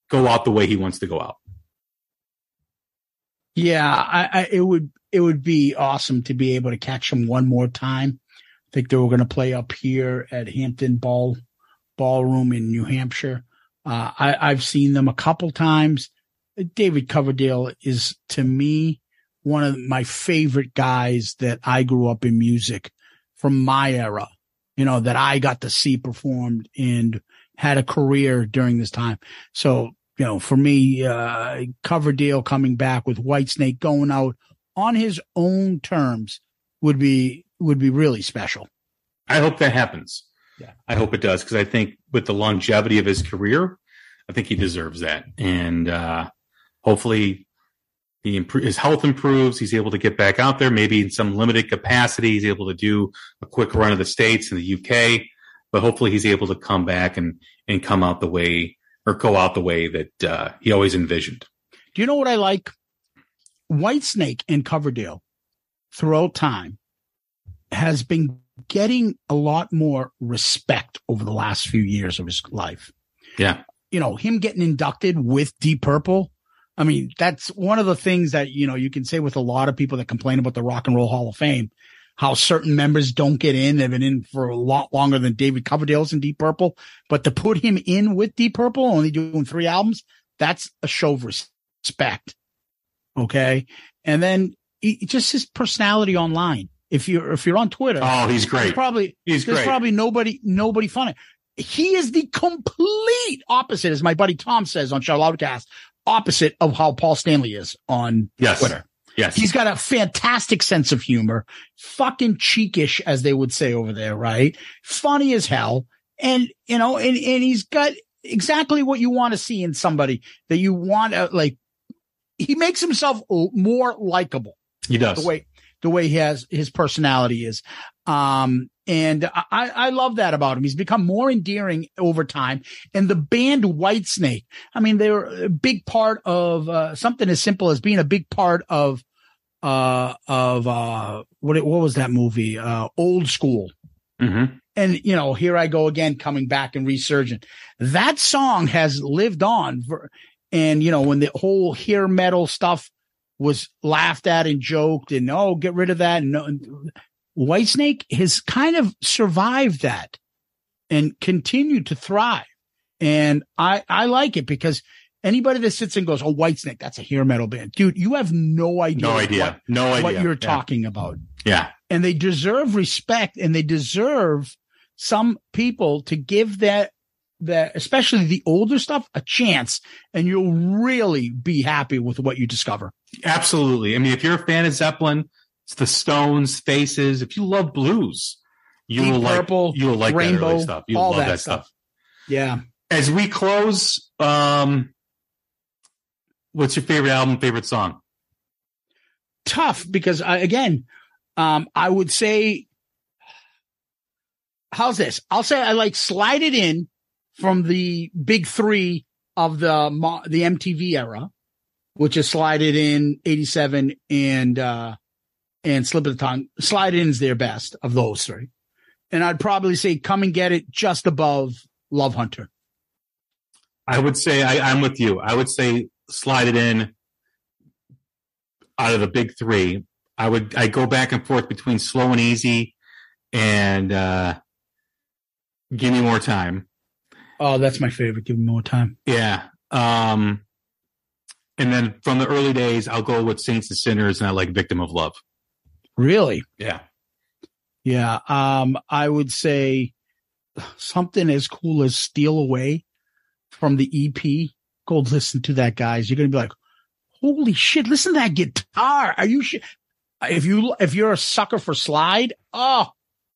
go out the way he wants to go out. Yeah, I, I, it would it would be awesome to be able to catch them one more time. I think they were going to play up here at Hampton Ball Ballroom in New Hampshire. Uh, I, I've seen them a couple times. David Coverdale is to me one of my favorite guys that I grew up in music from my era. You know that I got to see performed and had a career during this time. So you know, for me, uh, Coverdale coming back with Whitesnake going out on his own terms would be, would be really special. I hope that happens. Yeah. I hope it does because I think with the longevity of his career, I think he deserves that. And uh, hopefully, he impro- his health improves. He's able to get back out there, maybe in some limited capacity. He's able to do a quick run of the states and the UK, but hopefully, he's able to come back and and come out the way or go out the way that uh, he always envisioned. Do you know what I like? Whitesnake and Coverdale throughout time has been getting a lot more respect over the last few years of his life. Yeah. You know, him getting inducted with Deep Purple. I mean, that's one of the things that, you know, you can say with a lot of people that complain about the Rock and Roll Hall of Fame, how certain members don't get in. They've been in for a lot longer than David Coverdale's in Deep Purple, but to put him in with Deep Purple, only doing three albums, that's a show of respect. Okay. And then he, just his personality online. If you're, if you're on Twitter, Oh, he's great. probably, He's there's great. probably nobody, nobody funny. He is the complete opposite, as my buddy Tom says on Charlottecast, opposite of how Paul Stanley is on Yes. Twitter. Yes. He's got a fantastic sense of humor, fucking cheekish, as they would say over there, right? Funny as hell. And, you know, and, and he's got exactly what you want to see in somebody that you want to like, he makes himself more likable he does. the way the way he has his personality is. Um, and I, I love that about him. He's become more endearing over time. And the band Whitesnake, I mean, they're a big part of uh, something as simple as being a big part of uh of uh what what was that movie? Uh Old School. Mhm. And you know, here I go again, coming back and resurgent. That song has lived on, for, and you know, when the whole hair metal stuff was laughed at and joked, and oh, get rid of that. And, and Whitesnake has kind of survived that and continued to thrive. And I I like it because Anybody that sits and goes, "Oh, Whitesnake, that's a hair metal band," dude, you have no idea. No idea. What, no idea. what you're Yeah. talking about. Yeah. and they deserve respect and they deserve some people to give that that especially the older stuff a chance and you'll really be happy with what you discover Absolutely. I mean, if you're a fan of Zeppelin, it's the Stones, Faces. If you love blues, you Deep will like Purple, you will like that Rainbow, early stuff. You all love that that, stuff. stuff. yeah As we close, um, what's your favorite album, favorite song? tough because I, again um i would say how's this i'll say i like slide it in from the big three of the the mtv era which is slide it in 87 and uh and slip of the tongue slide in is their best of those three and i'd probably say come and get it just above love hunter I would say I, I'm with you. I would say slide it in out of the big three. I would I go back and forth between slow and easy and uh give me more time. Oh that's my favorite give me more time Yeah. Um and then from the early days I'll go with Saints and Sinners and I like Victim of Love. really Yeah. Yeah. Um, I would say something as cool as Steal Away from the EP. Go listen to that, guys. You're going to be like, holy shit, listen to that guitar. Are you sh-? If you, if you're a sucker for slide, oh,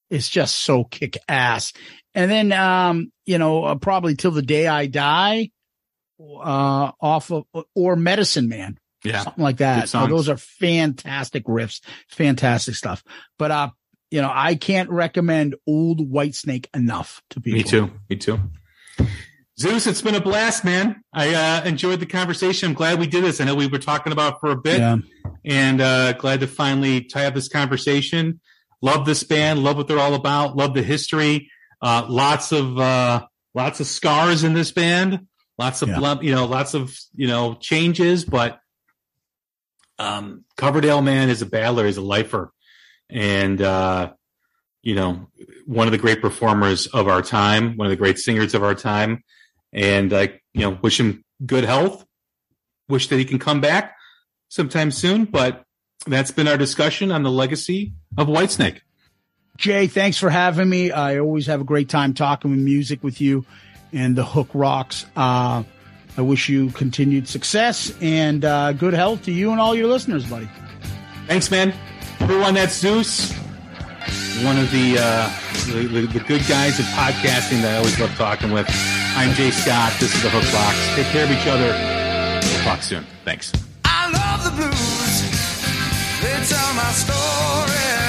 it's just so kick ass. And then, um, you know, uh, probably till the day I die, uh, off of, or Medicine Man Yeah. something like that. So those are fantastic riffs, fantastic stuff. But uh, you know, I can't recommend old Whitesnake enough to people. Me too. Me too. Zeus, it's been a blast, man. I uh, enjoyed the conversation. I'm glad we did this. I know we were talking about it for a bit. Yeah. and uh, glad to finally tie up this conversation. Love this band, love what they're all about, love the history. Uh, lots of uh, lots of scars in this band, lots of Yeah. you know, lots of you know changes, but um, Coverdale man is a battler, he's a lifer, and uh, you know, one of the great performers of our time, one of the great singers of our time, and I, you know, wish him good health. Wish that he can come back sometime soon. But that's been our discussion on the legacy of Whitesnake. Jay, thanks for having me. I always have a great time talking with music with you and the hook rocks. Uh, I wish you continued success and uh, good health to you and all your listeners, buddy. Thanks, man. Everyone, that's Zeus, one of the, uh, the, the the good guys of podcasting that I always love talking with. I'm Jay Scott. This is the Hook Rocks. Take care of each other. We'll talk soon. Thanks. I love the blues. They tell my story.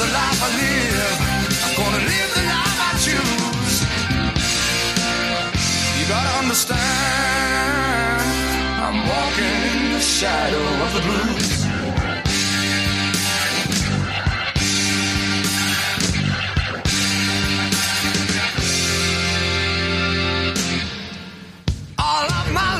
The life I live. I'm gonna live the life I choose. You gotta understand, I'm walking in the shadow of the blues. All of my